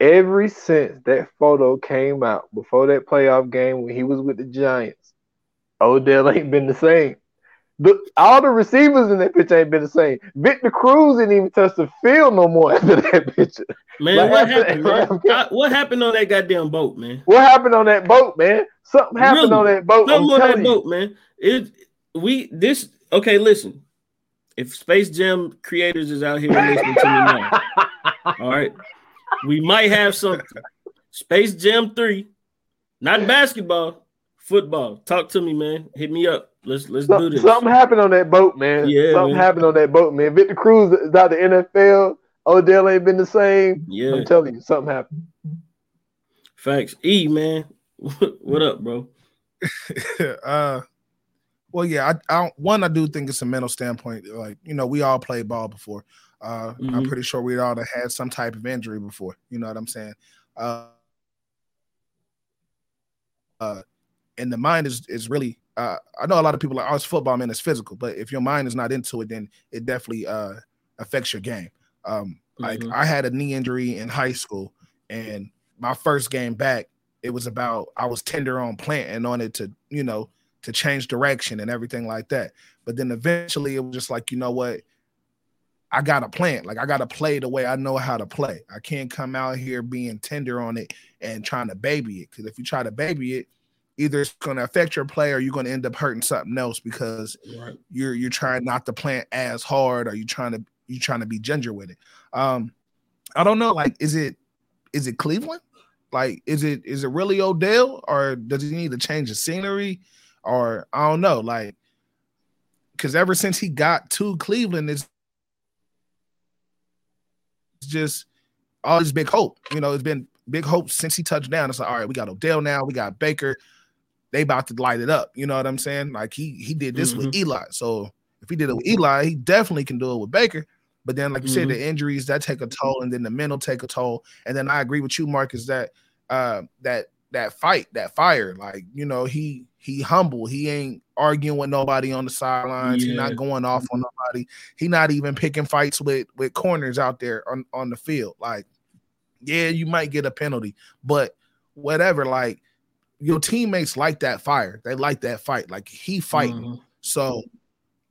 Every since that photo came out before that playoff game when he was with the Giants, Odell ain't been the same. The, all the receivers in that picture ain't been the same. Victor Cruz didn't even touch the field no more after that picture. Man, Like, what happened, man? after- I- what happened on that goddamn boat, man? What happened on that boat, man? Something happened Really? on that boat. Something on that you. boat, man. It we this okay. Listen, if Space Jam creators is out here listening to me now, all right, we might have something. Space Jam three, not basketball, football. Talk to me, man. Hit me up. Let's let's do Some- this. Something happened on that boat, man. Yeah, something man. happened on that boat, man. Victor Cruz is out the NFL. Odell ain't been the same. Yeah, I'm telling you, something happened. facts. E man, what up, bro? uh, well, yeah. I, I don't, one, I do think it's a mental standpoint. Like you know, we all played ball before. Uh, I'm Mhm. pretty sure we all have had some type of injury before. You know what I'm saying? Uh, uh, and the mind is is really. Uh, I know a lot of people are, like, oh, it's football, man. It's physical, but if your mind is not into it, then it definitely uh affects your game. Um, like Mhm. I had a knee injury in high school, and my first game back, it was about I was tender on plant and on it to you know to change direction and everything like that. But then eventually it was just like you know what, I got to plant. Like I got to play the way I know how to play. I can't come out here being tender on it and trying to baby it because if you try to baby it, either it's going to affect your play or you're going to end up hurting something else because Right. you're you're trying not to plant as hard or you're trying to you're trying to be ginger with it. Um, I don't know. Like, is it is it Cleveland? Like, is it is it really Odell or does he need to change the scenery? Or I don't know. Like, because ever since he got to Cleveland, it's it's just all this big hope. You know, it's been big hope since he touched down. It's like, all right, we got Odell now, we got Baker. They about to light it up. You know what I'm saying? Like he he did this with Eli. So if he did it with Eli, he definitely can do it with Baker. But then, like you said, the injuries that take a toll, and then the mental take a toll. And then I agree with you, Mark, is that uh that that fight, that fire, like you know, he he humble. He ain't arguing with nobody on the sidelines. He Yeah. not going off on nobody. He not even picking fights with with corners out there on on the field. Like, yeah, you might get a penalty, but whatever. Like your teammates like that fire. They like that fight. Like he fighting. Mhm. So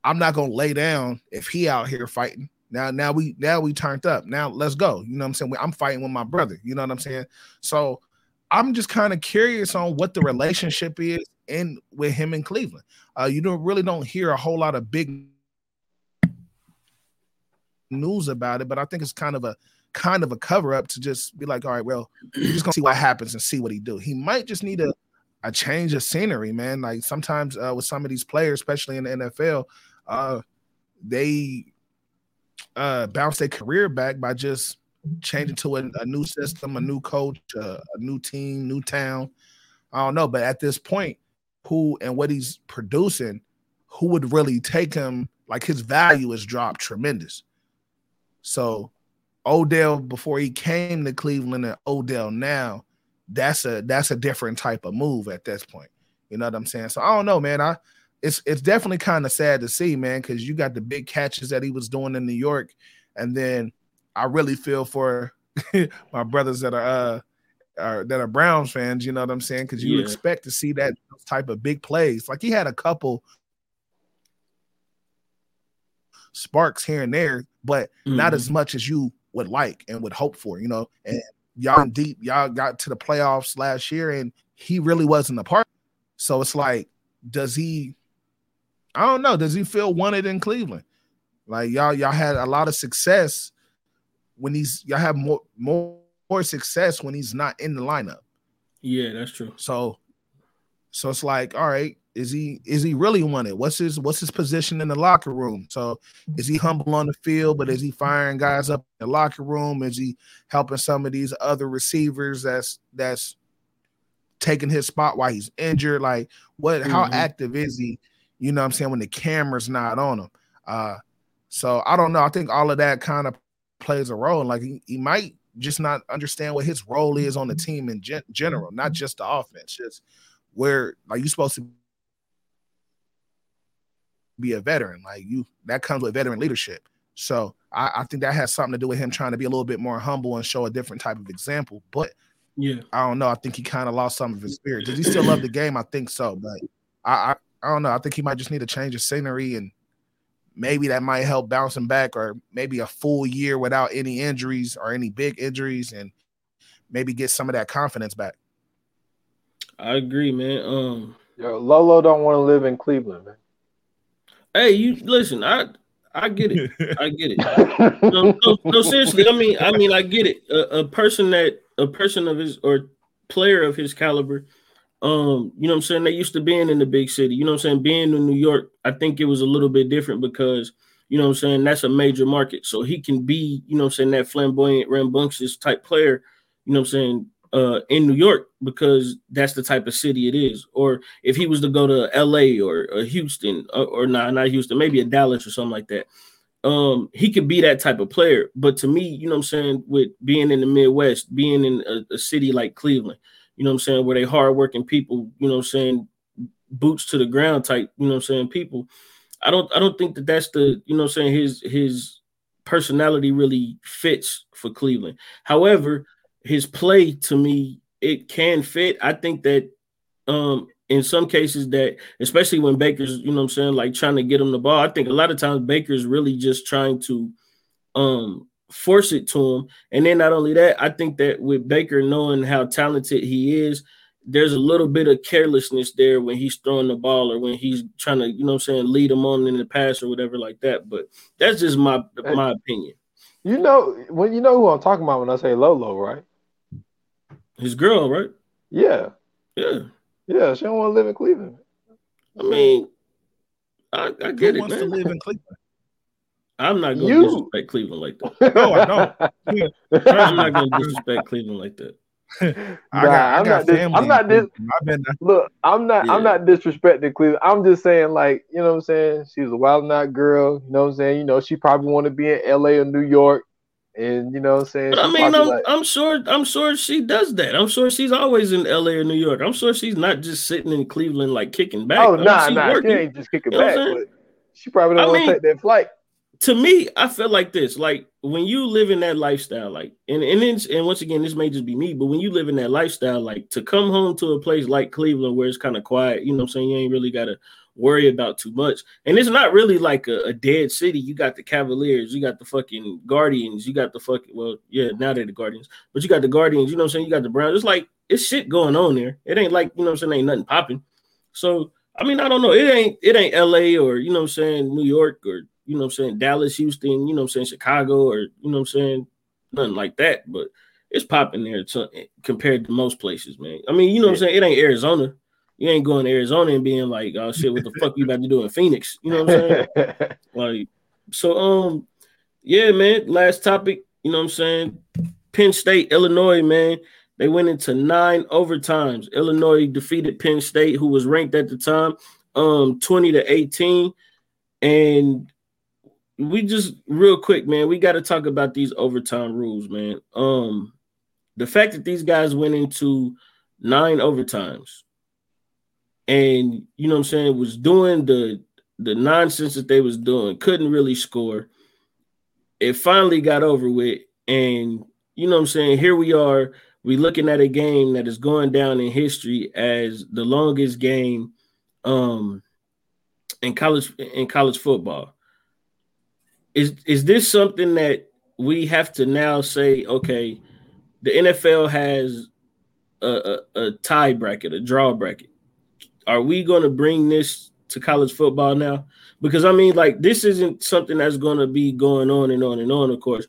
I'm not gonna lay down if he out here fighting. Now, now we now we turned up. Now let's go. You know what I'm saying? I'm fighting with my brother. You know what I'm saying? So I'm just kind of curious on what the relationship is in with him in Cleveland. Uh, you don't really don't hear a whole lot of big news about it, but I think it's kind of a kind of a cover up to just be like, all right, well, we're just gonna see what happens and see what he do. He might just need a a change of scenery, man. Like sometimes uh, with some of these players, especially in the NFL, uh, they uh, bounce their career back by just changing to a, a new system, a new coach, uh, a new team, new town. I don't know, but at this point, who and what he's producing, who would really take him? Like his value has dropped tremendous. So Odell before he came to Cleveland and Odell now, that's a that's a different type of move at this point. You know what I'm saying? So I don't know, man. I it's it's definitely kind of sad to see, man, because you got the big catches that he was doing in New York, and then I really feel for my brothers that are uh are that are Browns fans. You know what I'm saying? Because you Yeah. expect to see that type of big plays. Like he had a couple sparks here and there, but not Mhm. as much as you would like and would hope for. You know, and mm-hmm. y'all deep, y'all got to the playoffs last year, and he really wasn't a part. So it's like, does he? I don't know. Does he feel wanted in Cleveland? Like y'all, y'all had a lot of success when he's y'all have more more more success when he's not in the lineup. Yeah, that's true. So so it's like, all right, is he is he really wanted? What's his what's his position in the locker room? So is he humble on the field, but is he firing guys up in the locker room? Is he helping some of these other receivers that's that's taking his spot while he's injured? Like what mm-hmm. how active is he? You know what I'm saying when the camera's not on him. Uh so I don't know. I think all of that kind of plays a role. Like he, he might just not understand what his role is on the team in gen- general, not just the offense. Just where like you're supposed to be a veteran. Like you, that comes with veteran leadership. So I, I, think that has something to do with him trying to be a little bit more humble and show a different type of example. But yeah, I don't know. I think he kind of lost some of his spirit. Does he still love the game? I think so, but I, I, I don't know. I think he might just need a change of scenery and maybe that might help bouncing back or maybe a full year without any injuries or any big injuries and maybe get some of that confidence back. I agree, man. Um Yo, Lolo don't want to live in Cleveland, man. Hey, you listen. I I get it. I get it. No, no, no, seriously. I mean, I mean, I get it. A, a, person that a person of his or player of his caliber, um, you know what I'm saying? They used to being in the big city. You know what I'm saying? Being in New York, I think it was a little bit different because you know what I'm saying, that's a major market. So he can be, you know what I'm saying, that flamboyant, rambunctious type player, you know what I'm saying, uh, in New York because that's the type of city it is. Or if he was to go to LA or, or Houston or, or not, not Houston, maybe a Dallas or something like that. Um, he could be that type of player. But to me, you know what I'm saying, with being in the Midwest, being in a, a city like Cleveland, you know what I'm saying, where they hardworking people, you know what I'm saying, boots to the ground type, you know what I'm saying, people. I don't I don't think that that's the, you know what I'm saying, his his personality really fits for Cleveland. However, his play to me it can fit. I think that um in some cases that especially when Baker's, you know what I'm saying, like trying to get him the ball, I think a lot of times Baker's really just trying to um force it to him. And then not only that, I think that with Baker knowing how talented he is, there's a little bit of carelessness there when he's throwing the ball or when he's trying to, you know I'm saying, lead him on in the pass or whatever like that. But that's just my my opinion. You know, when you know who I'm talking about when I say Lolo, right? His girl, right? Yeah. Yeah. Yeah, she don't want to live in Cleveland. I mean, I, I get Who it, wants man. to live in Cleveland? I'm not going You. to disrespect Cleveland like that. No, I don't. I'm not going to disrespect Cleveland like that. I Nah, got, I I'm got not dis- I'm not dis- Cleveland. I've been there. Look, I'm not I'm not disrespecting Cleveland. I'm just saying, like, you know what I'm saying? She was a wild night girl, you know what I'm saying? You know, she probably want to be in LA or New York. And you know what I'm saying? But I mean, I'm, like- I'm sure I'm sure she does that. I'm sure she's always in LA or New York. I'm sure she's not just sitting in Cleveland like kicking back. oh no, nah, nah, working. she ain't just kicking You know back, but she probably I don't want mean- to take that flight. to me, I feel like this. Like when you live in that lifestyle, like and and it's, and once again, this may just be me, but when you live in that lifestyle, like to come home to a place like Cleveland where it's kind of quiet, you know what I'm saying? You ain't really gotta worry about too much. And it's not really like a, a dead city. You got the Cavaliers, you got the fucking Guardians, you got the fucking well, yeah, now they're the Guardians, but you got the Guardians, you know what I'm saying? You got the Browns. It's like it's shit going on there. It ain't like, you know what I'm saying, ain't nothing popping. So I mean, I don't know. It ain't it ain't LA or you know what I'm saying, New York or you know what I'm saying, Dallas, Houston, you know what I'm saying, Chicago or you know what I'm saying, nothing like that, but it's popping there to, compared to most places, man. I mean, you know what I'm saying? It ain't Arizona. You ain't going to Arizona and being like, oh shit, what the fuck you about to do in Phoenix? You know what I'm saying? Like, so um, yeah, man. Last topic, you know what I'm saying? Penn State, Illinois, man. They went into nine overtimes. Illinois defeated Penn State, who was ranked at the time, um, 20 to 18. And we just real quick, man, we got to talk about these overtime rules, man. Um, the fact that these guys went into nine overtimes and you know what I'm saying was doing the the nonsense that they was doing, couldn't really score. It finally got over with, and you know what I'm saying. Here we are, we looking at a game that is going down in history as the longest game um in college in college football. Is is this something that we have to now say, okay, the NFL has a, a, a tie bracket, a draw bracket. Are we going to bring this to college football now? Because I mean, like, this isn't something that's going to be going on and on and on, of course.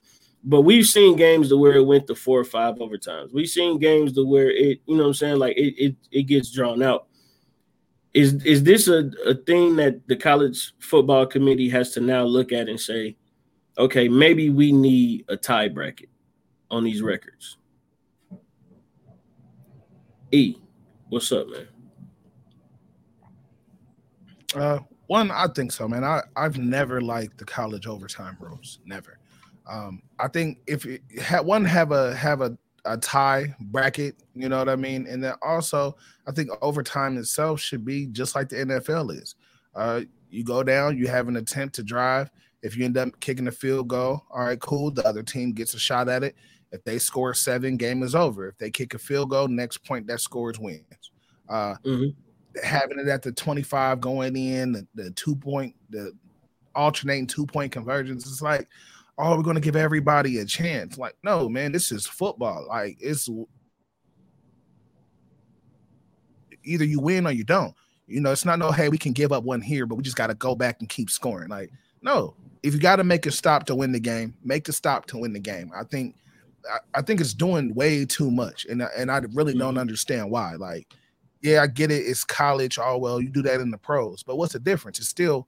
but we've seen games to where it went to four or five overtimes. We've seen games to where it, you know what I'm saying, like it it, it gets drawn out. Is is this a, a thing that the college football committee has to now look at and say, okay, maybe we need a tie bracket on these records? E, what's up, man? Uh, one, I think so, man. I I've never liked the college overtime rules. Never. Um, I think if it, ha, one have a have a, a tie bracket, you know what I mean, and then also I think overtime itself should be just like the NFL is. Uh, you go down, you have an attempt to drive. If you end up kicking a field goal, all right, cool. The other team gets a shot at it. If they score seven, game is over. If they kick a field goal, next point that scores wins. Uh, mm-hmm having it at the 25 going in, the, the two point, the alternating two point conversions. It's like, oh, we're going to give everybody a chance. Like, no, man, this is football. Like, it's either you win or you don't. You know, it's not no, hey, we can give up one here, but we just got to go back and keep scoring. Like, no, if you got to make a stop to win the game, make the stop to win the game. I think, I, I think it's doing way too much, and and I really don't mm-hmm. understand why. Like, yeah, I get it. It's college. Oh well, you do that in the pros, but what's the difference? It's still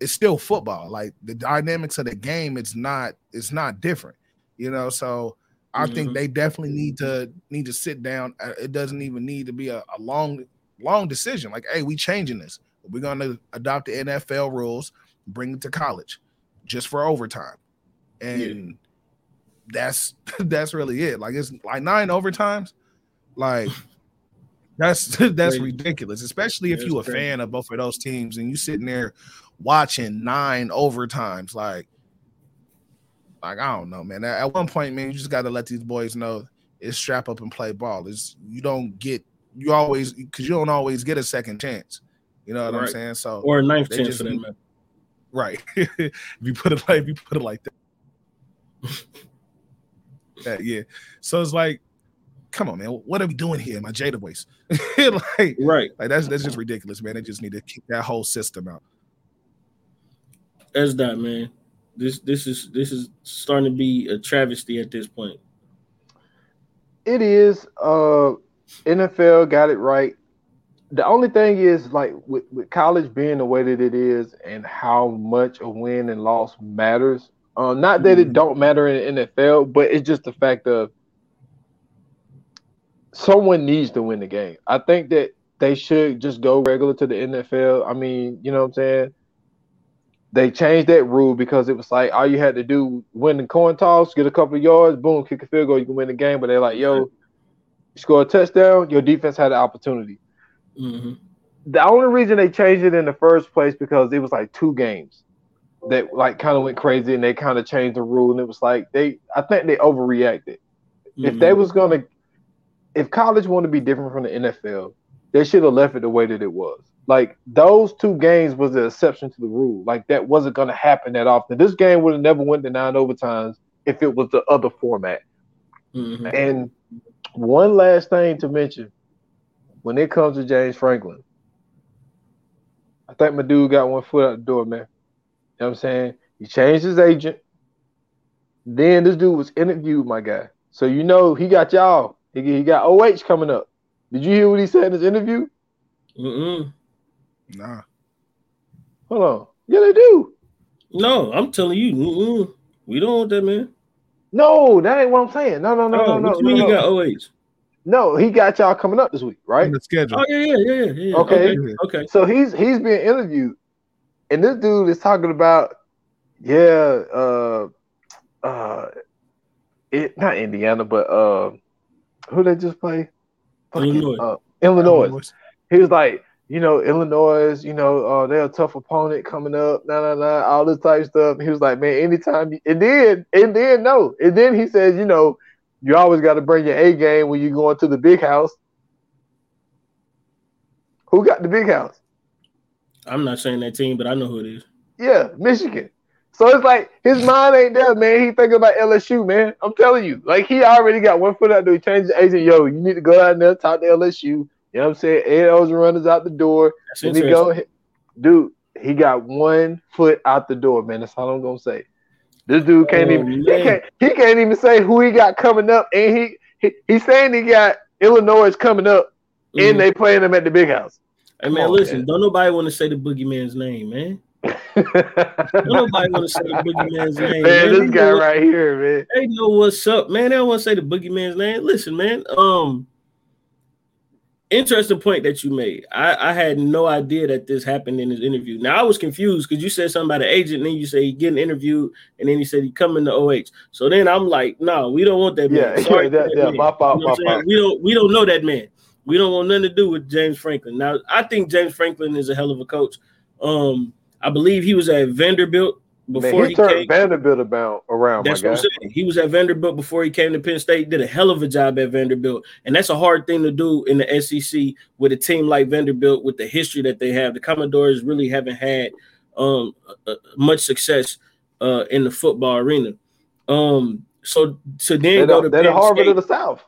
it's still football. Like the dynamics of the game, it's not it's not different. You know, so I mm-hmm. think they definitely need to need to sit down. Uh, it doesn't even need to be a, a long long decision. Like, hey, we changing this. We're gonna adopt the NFL rules, bring it to college, just for overtime, and yeah. that's that's really it. Like it's like nine overtimes. Like that's that's ridiculous, especially if you're a fan of both of those teams and you sitting there watching nine overtimes. Like, like I don't know, man. At one point, man, you just got to let these boys know it's strap up and play ball. Is you don't get you always because you don't always get a second chance. You know what right. I'm saying? So or a ninth chance for them, Right. if you put it like if you put it like that. that yeah. So it's like come on, man, what are we doing here? My Jada voice, like, right? Like that's that's just ridiculous, man. They just need to kick that whole system out. That's that, man. This this is this is starting to be a travesty at this point. It is. Uh, NFL got it right. The only thing is, like with, with college being the way that it is, and how much a win and loss matters. Uh, not that it mm-hmm. don't matter in NFL, but it's just the fact of someone needs to win the game. I think that they should just go regular to the NFL. I mean, you know what I'm saying? They changed that rule because it was like all you had to do win the coin toss, get a couple of yards, boom, kick a field goal, you can win the game. But they're like, yo, you score a touchdown, your defense had an opportunity. Mm-hmm. The only reason they changed it in the first place because it was like two games that like kind of went crazy and they kind of changed the rule and it was like they I think they overreacted. Mm-hmm. If they was gonna if college wanted to be different from the NFL, they should have left it the way that it was. Like those two games was the exception to the rule. Like that wasn't going to happen that often. This game would have never went to nine overtimes if it was the other format. Mm-hmm. And one last thing to mention, when it comes to James Franklin, I think my dude got one foot out the door, man. You know what I'm saying? He changed his agent. Then this dude was interviewed, my guy. So you know he got y'all he, he got OH coming up. Did you hear what he said in his interview? Mm-mm. Nah. Hold on. Yeah, they do. No, I'm telling you, mm-mm. we don't want that man. No, that ain't what I'm saying. No, no, no, oh, no, no. What you mean no, he got OH? No, he got y'all coming up this week, right? In the schedule. Oh yeah, yeah, yeah, yeah. Okay. okay, okay. So he's he's being interviewed, and this dude is talking about, yeah, uh, uh, it not Indiana, but uh, who they just play? Illinois. Uh, Illinois. Illinois. He was like, you know, Illinois, you know, uh, they're a tough opponent coming up, nah, nah, nah, all this type of stuff. He was like, man, anytime, you, and then, and then, no, and then he says, you know, you always got to bring your A game when you go into the big house. Who got the big house? I'm not saying that team, but I know who it is. Yeah, Michigan. So it's like his mind ain't there, man. He thinking about LSU, man. I'm telling you, like he already got one foot out there. He changed the agent. Yo, you need to go out there, talk to LSU. You know what I'm saying? Ed runners out the door. and he go, dude. He got one foot out the door, man. That's all I'm gonna say. This dude can't Oh, even he can't, he can't even say who he got coming up, and he, he he's saying he got Illinois coming up, Mhm. and they playing them at the big house. Hey man, Come on, listen, man. don't nobody want to say the boogeyman's name, man. Nobody want to say the boogeyman's name. man, man. this They guy know- right here, man. They know what's up, man. They don't want to say the boogeyman's name. Listen, man. Um, interesting point that you made. I, I had no idea that this happened in his interview. Now I was confused because you said something about an agent, and then you say he getting interviewed, and then he said he coming to OH. So then I'm like, no, we don't want that man. Yeah, Sorry, yeah, for yeah, man. my fault, You know what my fault. We don't we don't know that man. We don't want nothing to do with James Franklin. Now I think James Franklin is a hell of a coach. Um, I believe he was at Vanderbilt before Man, he he turned came. Vanderbilt about around, That's what guy. I'm saying. He was at Vanderbilt before he came to Penn State. Did a hell of a job at Vanderbilt, and that's a hard thing to do in the SEC with a team like Vanderbilt with the history that they have. The Commodores really haven't had um, much success uh, in the football arena. Um, so to They're then go to they're the Harvard State, of the South.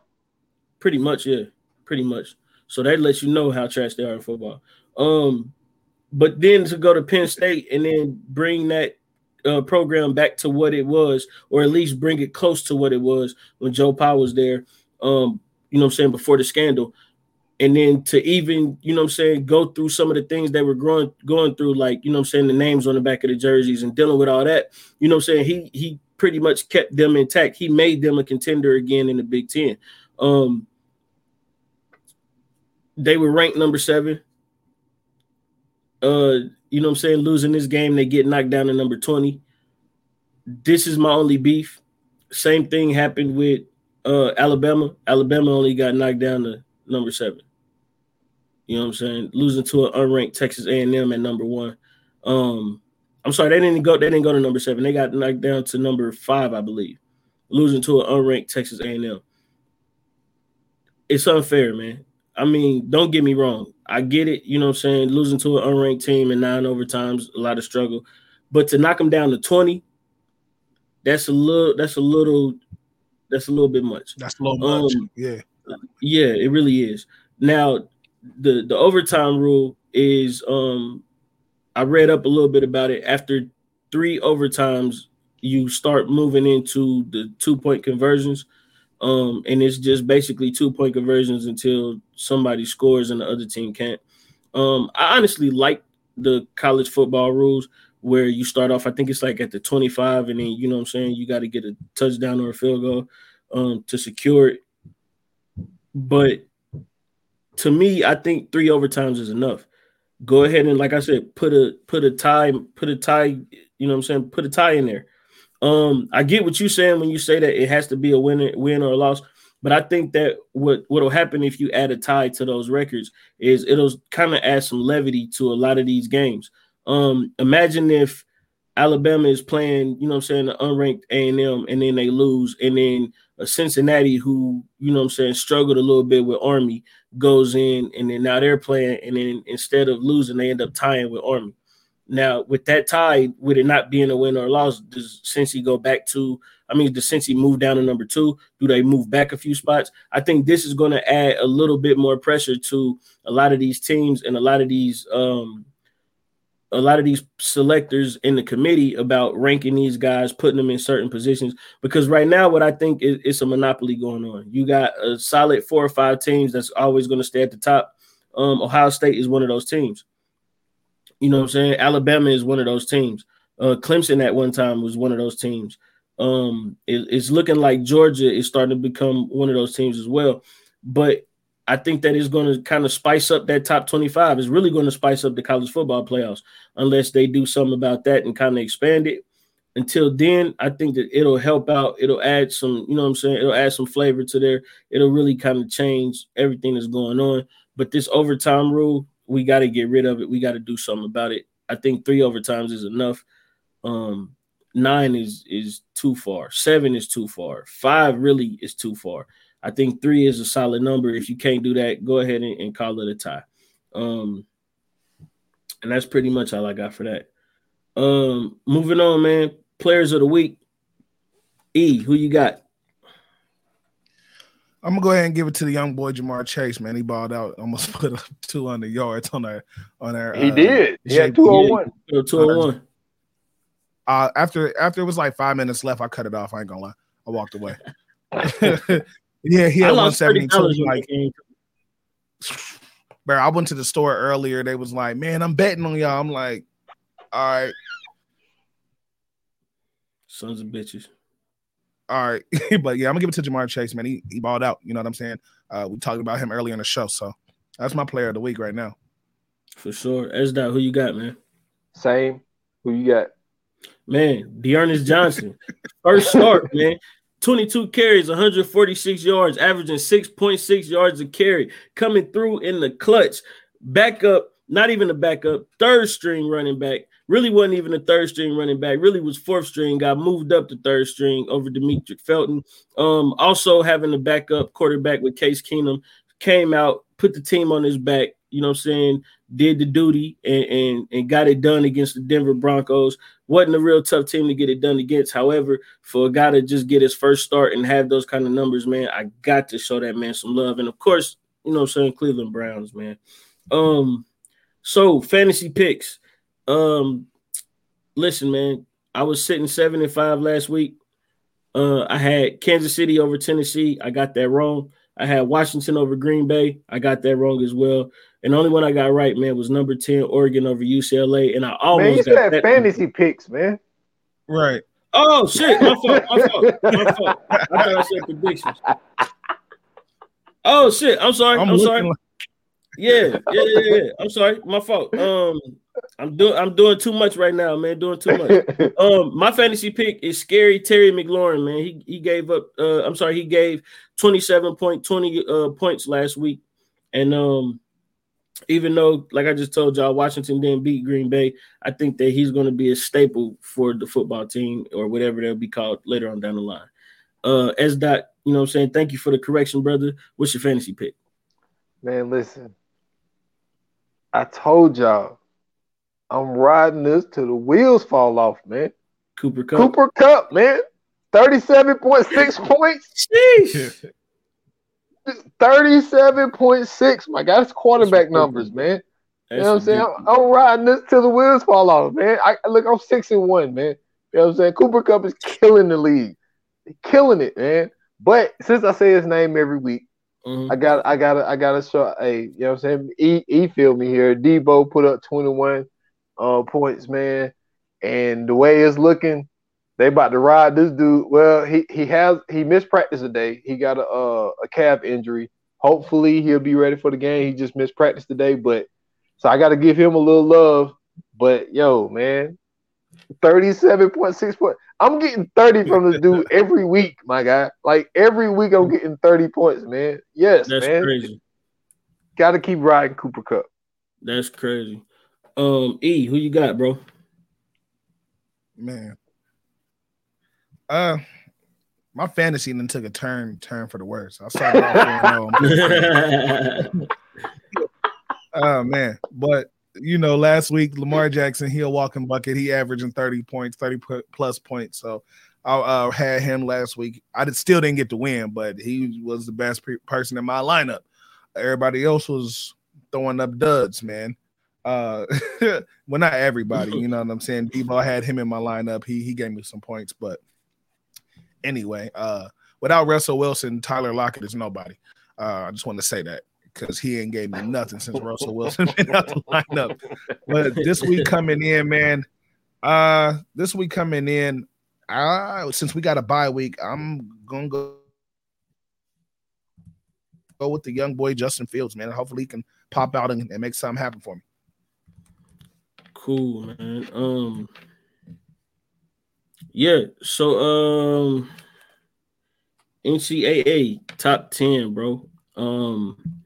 pretty much, yeah, pretty much. So that lets you know how trash they are in football. Um, but then to go to Penn State and then bring that uh, program back to what it was, or at least bring it close to what it was when Joe Powell was there. Um, you know I'm saying, before the scandal. And then to even, you know I'm saying, go through some of the things they were growing going through, like, you know I'm saying, the names on the back of the jerseys and dealing with all that. You know I'm saying? He he pretty much kept them intact. He made them a contender again in the Big Ten. Um they were ranked number seven. Uh, you know what I'm saying? Losing this game, they get knocked down to number 20. This is my only beef. Same thing happened with uh Alabama. Alabama only got knocked down to number seven. You know what I'm saying? Losing to an unranked Texas A&M at number one. Um, I'm sorry, they didn't go. They didn't go to number seven. They got knocked down to number five, I believe. Losing to an unranked Texas A&M. It's unfair, man. I mean, don't get me wrong. I get it. You know what I'm saying? Losing to an unranked team in nine overtimes, a lot of struggle. But to knock them down to 20, that's a little. That's a little. That's a little bit much. That's a little much. Um, yeah. Yeah, it really is. Now, the the overtime rule is um I read up a little bit about it. After three overtimes, you start moving into the two point conversions. Um, and it's just basically two point conversions until somebody scores and the other team can't. Um, I honestly like the college football rules where you start off, I think it's like at the 25, and then you know what I'm saying, you got to get a touchdown or a field goal um to secure it. But to me, I think three overtimes is enough. Go ahead and, like I said, put a put a tie, put a tie. You know what I'm saying? Put a tie in there. Um, I get what you're saying when you say that it has to be a win, win or a loss. But I think that what what'll happen if you add a tie to those records is it'll kind of add some levity to a lot of these games. Um, imagine if Alabama is playing, you know I'm saying, the unranked A&M, and then they lose, and then a Cincinnati who, you know I'm saying, struggled a little bit with Army goes in, and then now they're playing, and then instead of losing, they end up tying with Army. Now, with that tie, with it not being a win or a loss, does Cincy go back to? I mean, does Cincy move down to number two? Do they move back a few spots? I think this is going to add a little bit more pressure to a lot of these teams and a lot of these um, a lot of these selectors in the committee about ranking these guys, putting them in certain positions. Because right now, what I think is it's a monopoly going on. You got a solid four or five teams that's always going to stay at the top. Um, Ohio State is one of those teams. You know what I'm saying? Alabama is one of those teams. Uh, Clemson at one time was one of those teams. Um, it, it's looking like Georgia is starting to become one of those teams as well. But I think that is going to kind of spice up that top 25. It's really going to spice up the college football playoffs unless they do something about that and kind of expand it. Until then, I think that it'll help out. It'll add some, you know what I'm saying? It'll add some flavor to there. It'll really kind of change everything that's going on. But this overtime rule, we got to get rid of it. We got to do something about it. I think three overtimes is enough. Um, nine is is too far. Seven is too far. Five really is too far. I think three is a solid number. If you can't do that, go ahead and, and call it a tie. Um, and that's pretty much all I got for that. Um, moving on, man. Players of the week. E, who you got? I'm gonna go ahead and give it to the young boy Ja'Marr Chase, man. He balled out, almost put up 200 yards on our on our. He uh, did. Yeah, had JP. 201. Two oh one. Uh, after after it was like five minutes left, I cut it off. I ain't gonna lie. I walked away. yeah, he had one seventy two. Like, bro, I went to the store earlier. They was like, "Man, I'm betting on y'all." I'm like, "All right." Sons of bitches. All right, but yeah, I'm gonna give it to Ja'Marr Chase, man. He he balled out. You know what I'm saying? Uh, we talked about him earlier in the show, so that's my player of the week right now. For sure. S dot, who you got, man? Same. Who you got? Man, D'Ernest Johnson. First start, man. 22 carries, 146 yards, averaging 6.6 yards a carry, coming through in the clutch. Backup, not even a backup, third string running back. Really wasn't even a third string running back. Really was fourth string. Got moved up to third string over Demetric Felton. Um, also having a backup quarterback with Case Keenum came out, put the team on his back. You know what I'm saying? Did the duty and, and, and got it done against the Denver Broncos. Wasn't a real tough team to get it done against. However, for a guy to just get his first start and have those kind of numbers, man, I got to show that man some love. And of course, you know what I'm saying, Cleveland Browns, man. Um, so fantasy picks. Um, listen, man, I was sitting seven and five last week. Uh, I had Kansas City over Tennessee. I got that wrong. I had Washington over Green Bay. I got that wrong as well. And the only one I got right, man, was number 10, Oregon over UCLA. And I almost man, you got that fantasy one. picks, man. Right. Oh shit, my fault. My fault. My fault. I thought I said predictions. Oh shit, I'm sorry. I'm, I'm sorry. Like- yeah, yeah, yeah, yeah. I'm sorry. My fault. Um, I'm doing I'm doing too much right now, man. Doing too much. um, my fantasy pick is scary Terry McLaurin, man. He he gave up. Uh, I'm sorry, he gave 27.20 uh points last week, and um, even though, like I just told y'all, Washington didn't beat Green Bay, I think that he's going to be a staple for the football team or whatever they'll be called later on down the line. Uh, as dot, you know, what I'm saying, thank you for the correction, brother. What's your fantasy pick? Man, listen, I told y'all I'm riding this till the wheels fall off, man. Cooper Kupp. Cooper Kupp, man. 37.6 points. Sheesh. 37.6. My God, that's quarterback numbers, man. you know what I'm saying? I'm, I'm, riding this till the wheels fall off, man. I look, I'm six and one, man. You know what I'm saying? Cooper Kupp is killing the league. Killing it, man. But since I say his name every week, Mm-hmm. I got I gotta I gotta show hey, you know what I'm saying? E E feel me here. Deebo put up 21 uh points, man. And the way it's looking, they about to ride this dude. Well, he he has he missed practice today. He got a uh, a calf injury. Hopefully he'll be ready for the game. He just missed practice today, but so I got to give him a little love. But yo, man, 37.6 points. I'm getting 30 from this dude every week, my guy. Like every week I'm getting 30 points, man. Yes, That's man. crazy. Gotta keep riding Cooper Kupp. That's crazy. Um, E, who you got, bro? Man. Uh my fantasy then took a turn turn for the worse. I started off Oh man, but you know, last week Lamar Jackson, he a walking bucket. He averaging 30 points, 30 plus points. So I uh, had him last week. I did, still didn't get to win, but he was the best pe- person in my lineup. Everybody else was throwing up duds, man. Uh, well, not everybody, you know what I'm saying. Deebo had him in my lineup. He he gave me some points, but anyway, uh, without Russell Wilson, Tyler Lockett is nobody. Uh, I just want to say that because he ain't gave me nothing since Russell Wilson been out the lineup. But this week coming in, man, uh, this week coming in, uh, since we got a bye week, I'm gonna go go with the young boy Justin Fields, man. Hopefully he can pop out and, and make something happen for me. Cool, man. Um yeah, so um NCAA top 10, bro. Um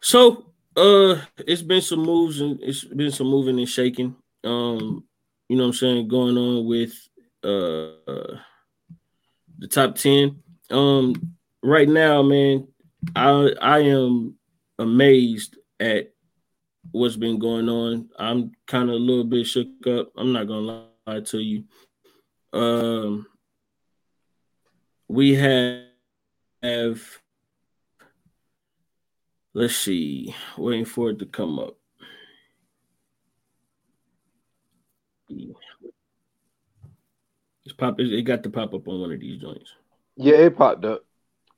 so uh it's been some moves and it's been some moving and shaking. Um, you know what I'm saying, going on with uh, the top 10. Um right now, man, I I am amazed at what's been going on. I'm kind of a little bit shook up. I'm not gonna lie to you. Um we have have Let's see. Waiting for it to come up. It's pop. It got to pop up on one of these joints. Yeah, it popped up.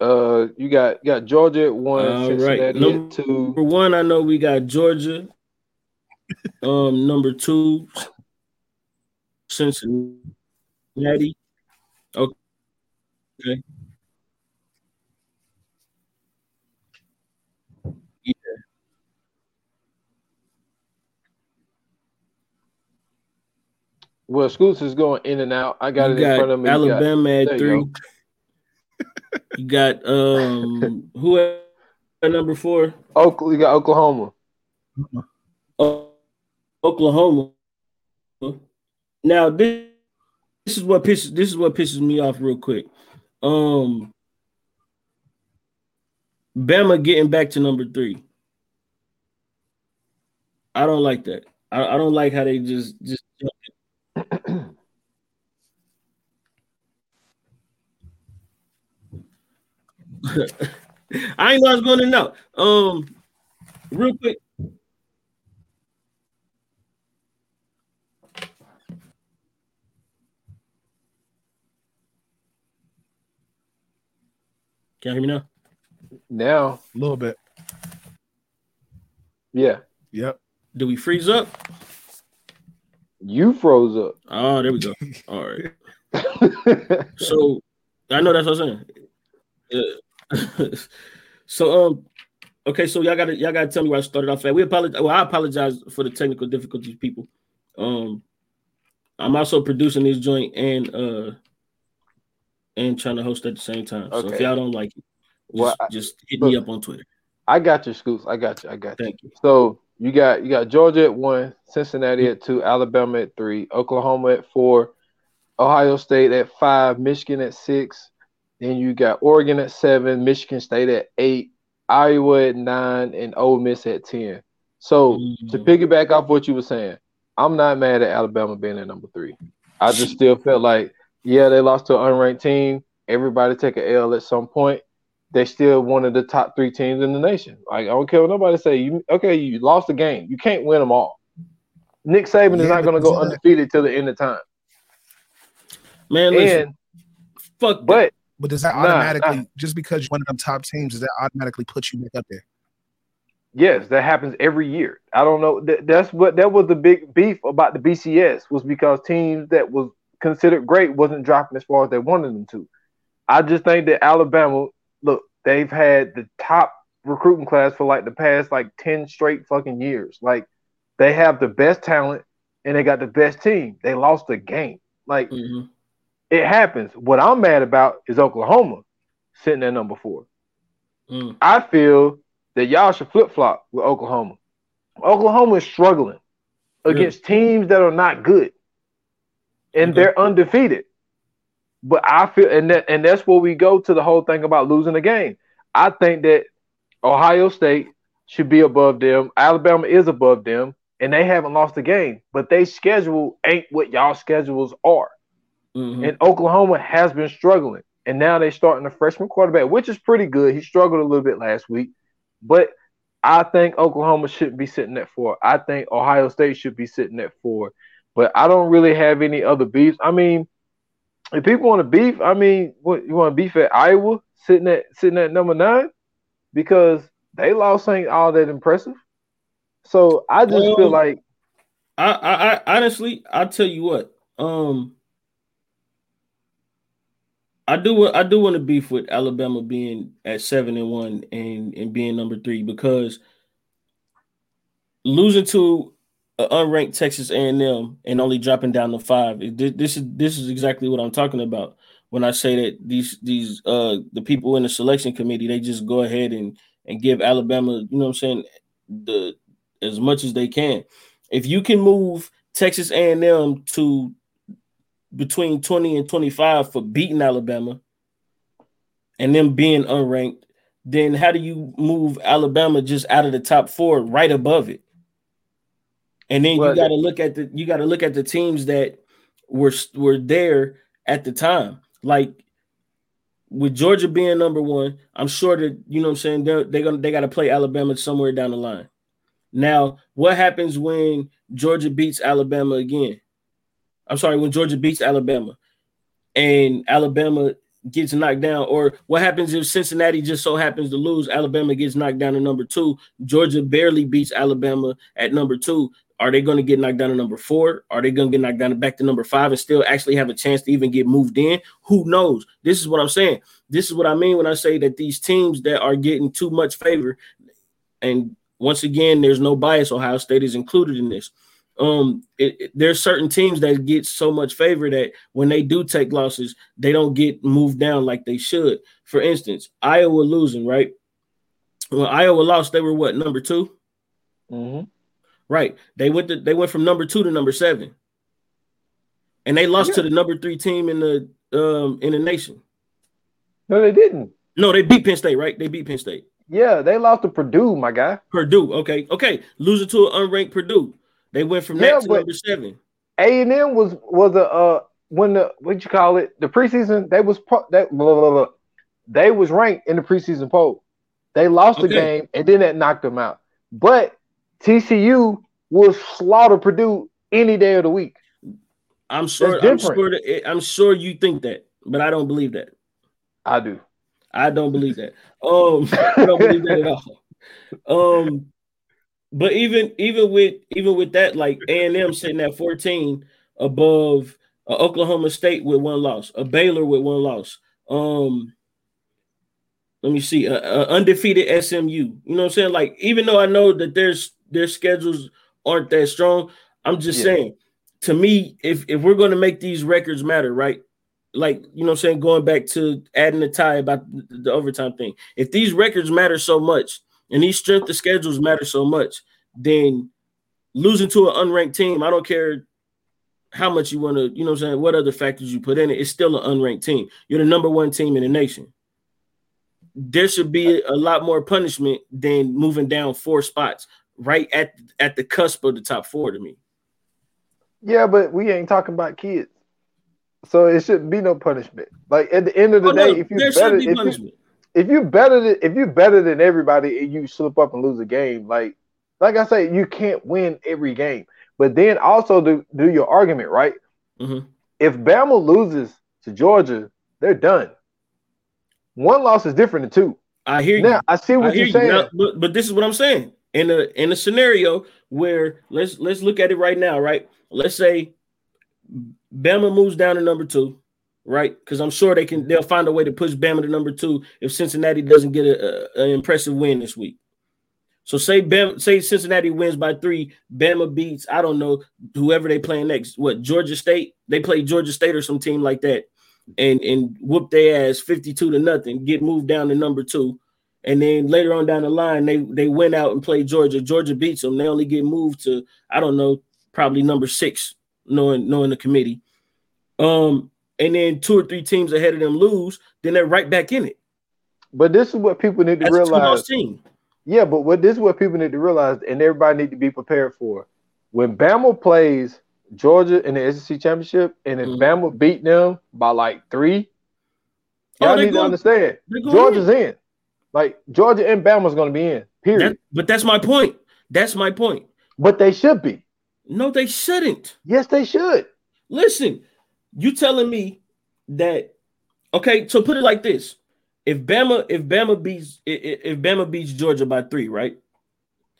Uh, you got you got Georgia at one, All right. Number two. Number one, I know we got Georgia. Um, number two, Cincinnati. Okay. Okay. Yeah. Well, Scoots is going in and out. I got You it in front of me. You got- Alabama at three. go. You got um who at number four? Oklahoma, you got Oklahoma. Oklahoma. Now this, this is what pisses this is what pisses me off real quick. Um Bama getting back to number three. I don't like that. I, I don't like how they just just I ain't know I was going to know. Um real quick. Can you hear me now? Now, A little bit. yeah, Yep. Do we freeze up? you froze up. Oh, there we go. All right. So I know that's what I'm saying. Uh, so um, okay, so y'all gotta y'all gotta tell me where I started off at. We apologize. Well, I apologize for the technical difficulties, people. Um, I'm also producing this joint and uh and trying to host at the same time. So if y'all don't like it, just, Well, I- just hit me up on Twitter. I got your Scoots. I got you. I got. Thank you. So you got you got Georgia at one, Cincinnati at two, Alabama at three, Oklahoma at four, Ohio State at five, Michigan at six. Then you got Oregon at seven, Michigan State at eight, Iowa at nine, and Ole Miss at ten. So to Mm. piggyback off what you were saying, I'm not mad at Alabama being at number three. I just still felt like, yeah, they lost to an unranked team. Everybody take a L at some point. They still one of the top three teams in the nation. Like I don't care what nobody say. You okay? You lost the game. You can't win them all. Nick Saban is not going to go undefeated till the end of time. Man, listen, And fuck that. but But does that Nah, automatically, nah. just because you're one of them top teams, does that automatically put you back up there? Yes, that happens every year. I don't know. That, that's what that was the big beef about the BCS was because teams that was considered great wasn't dropping as far as they wanted them to. I just think that Alabama, look, they've had the top recruiting class for like the past like 10 straight fucking years. Like they have the best talent and they got the best team. They lost the game. Like Mhm. It happens. What I'm mad about is Oklahoma sitting at number four. Mm. I feel that y'all should flip flop with Oklahoma. Oklahoma is struggling against teams that are not good, and Okay. they're undefeated. But I feel, and that, and that's where we go to the whole thing about losing a game. I think that Ohio State should be above them. Alabama is above them, and they haven't lost a game. But they schedule ain't what y'all schedules are. Mhm. And Oklahoma has been struggling. And now they're starting a freshman quarterback, which is pretty good. He struggled a little bit last week. But I think Oklahoma shouldn't be sitting at four. I think Ohio State should be sitting at four. But I don't really have any other beefs. I mean, if people want to beef, I mean, what you want to beef at Iowa sitting at sitting at number nine? Because they lost ain't all that impressive. So I just feel like I, I, I honestly, I'll tell you what. Um, I do, I do want to beef with Alabama being at seven and one and and being number three because losing to an unranked Texas A and M and only dropping down to five. This is this is exactly what I'm talking about when I say that these these uh the people in the selection committee they just go ahead and and give Alabama, you know what I'm saying, the as much as they can. If you can move Texas A&M to between 20 and 25 for beating Alabama and them being unranked, then how do you move Alabama just out of the top 4 right above it? And then Well, you got to look at the you got to look at the teams that were were there at the time. Like with Georgia being number 1, I'm sure that you know what I'm saying they're they're to they got to play Alabama somewhere down the line. Now, what happens when Georgia beats Alabama again? I'm sorry, when Georgia beats Alabama. and Alabama gets knocked down, or what happens if Cincinnati just so happens to lose? Alabama gets knocked down to number two. Georgia barely beats Alabama at number two. Are they going to get knocked down to number four? Are they going to get knocked down back to number five and still actually have a chance to even get moved in? Who knows? This is what I'm saying. This is what I mean when I say that these teams that are getting too much favor, and once again, there's no bias. Ohio State is included in this um it, it, there's certain teams that get so much favor that when they do take losses they don't get moved down like they should. For instance iowa losing right? When iowa lost they were what number 2 Mm-hmm. right. They went to, they went from number two to number seven. And they lost Yeah. to the number three team in the um in the nation. No, they didn't. no they beat penn state right? They beat penn state. Yeah, they lost to Purdue, my guy. purdue okay. Okay losing to an unranked purdue they went from Yeah, that to number seven A and M was was a uh when the what you call it the preseason they was pro, that blah, blah, blah, they was ranked in the preseason poll. They lost the game and then that knocked them out. But TCU will slaughter Purdue any day of the week. I'm sure. I'm sure. That, I'm sure you think that, but I don't believe that. I do. I don't believe that. Um, I don't believe that at all. Um, but even even with even with that, like A and M sitting at 14 above uh, Oklahoma State with one loss, a Baylor with one loss. Um, let me see, uh, undefeated SMU. You know what I'm saying? Like even though I know that there's their schedules aren't that strong, I'm just Yeah. saying. To me, if if we're going to make these records matter, right? Like you know, what I'm saying going back to adding the tie about the overtime thing. If these records matter so much, and these strength of schedules matter so much, then losing to an unranked team, I don't care how much you want to, you know what I'm saying, what other factors you put in it, it's still an unranked team. You're the number one team in the nation. There should be a lot more punishment than moving down four spots right at at the cusp of the top four to me. Yeah, but we ain't talking about kids. So it shouldn't be no punishment. Like at the end of the Oh, no, day, if you there better should if be you, punishment. If you better than if you better than everybody and you slip up and lose a game, like like I say, you can't win every game. But then also do do your argument, right? Mhm. If Bama loses to Georgia, they're done. One loss is different than two. I hear you. Now I see what hear you're you. saying. Now, but, but this is what I'm saying. In a in a scenario where let's let's look at it right now, right? Let's say Bama moves down to number two, right? Because I'm sure they can they'll find a way to push Bama to number two if Cincinnati doesn't get an impressive win this week. So say Bama, say Cincinnati wins by three, Bama beats I don't know whoever they playing next. What Georgia State? They play Georgia State or some team like that, and and whoop their ass fifty two to nothing. Get moved down to number two, and then later on down the line they they went out and played Georgia. Georgia beats them. They only get moved to I don't know probably number six, knowing knowing the committee. Um, and then two or three teams ahead of them lose, then they're right back in it. But this is what people need to That's realize. Yeah, but what this is what people need to realize, and everybody need to be prepared for. When Bama plays Georgia in the SEC championship, and if Mhm. Bama beat them by like three, y'all they need to understand Georgia's in. Like Georgia and Bama's going to be in. Period. That- but that's my point. That's my point. but they should be. No, they shouldn't. Yes, they should. Listen, you telling me that okay, so put it like this. If Bama, if Bama beats if Bama beats Georgia by three, right?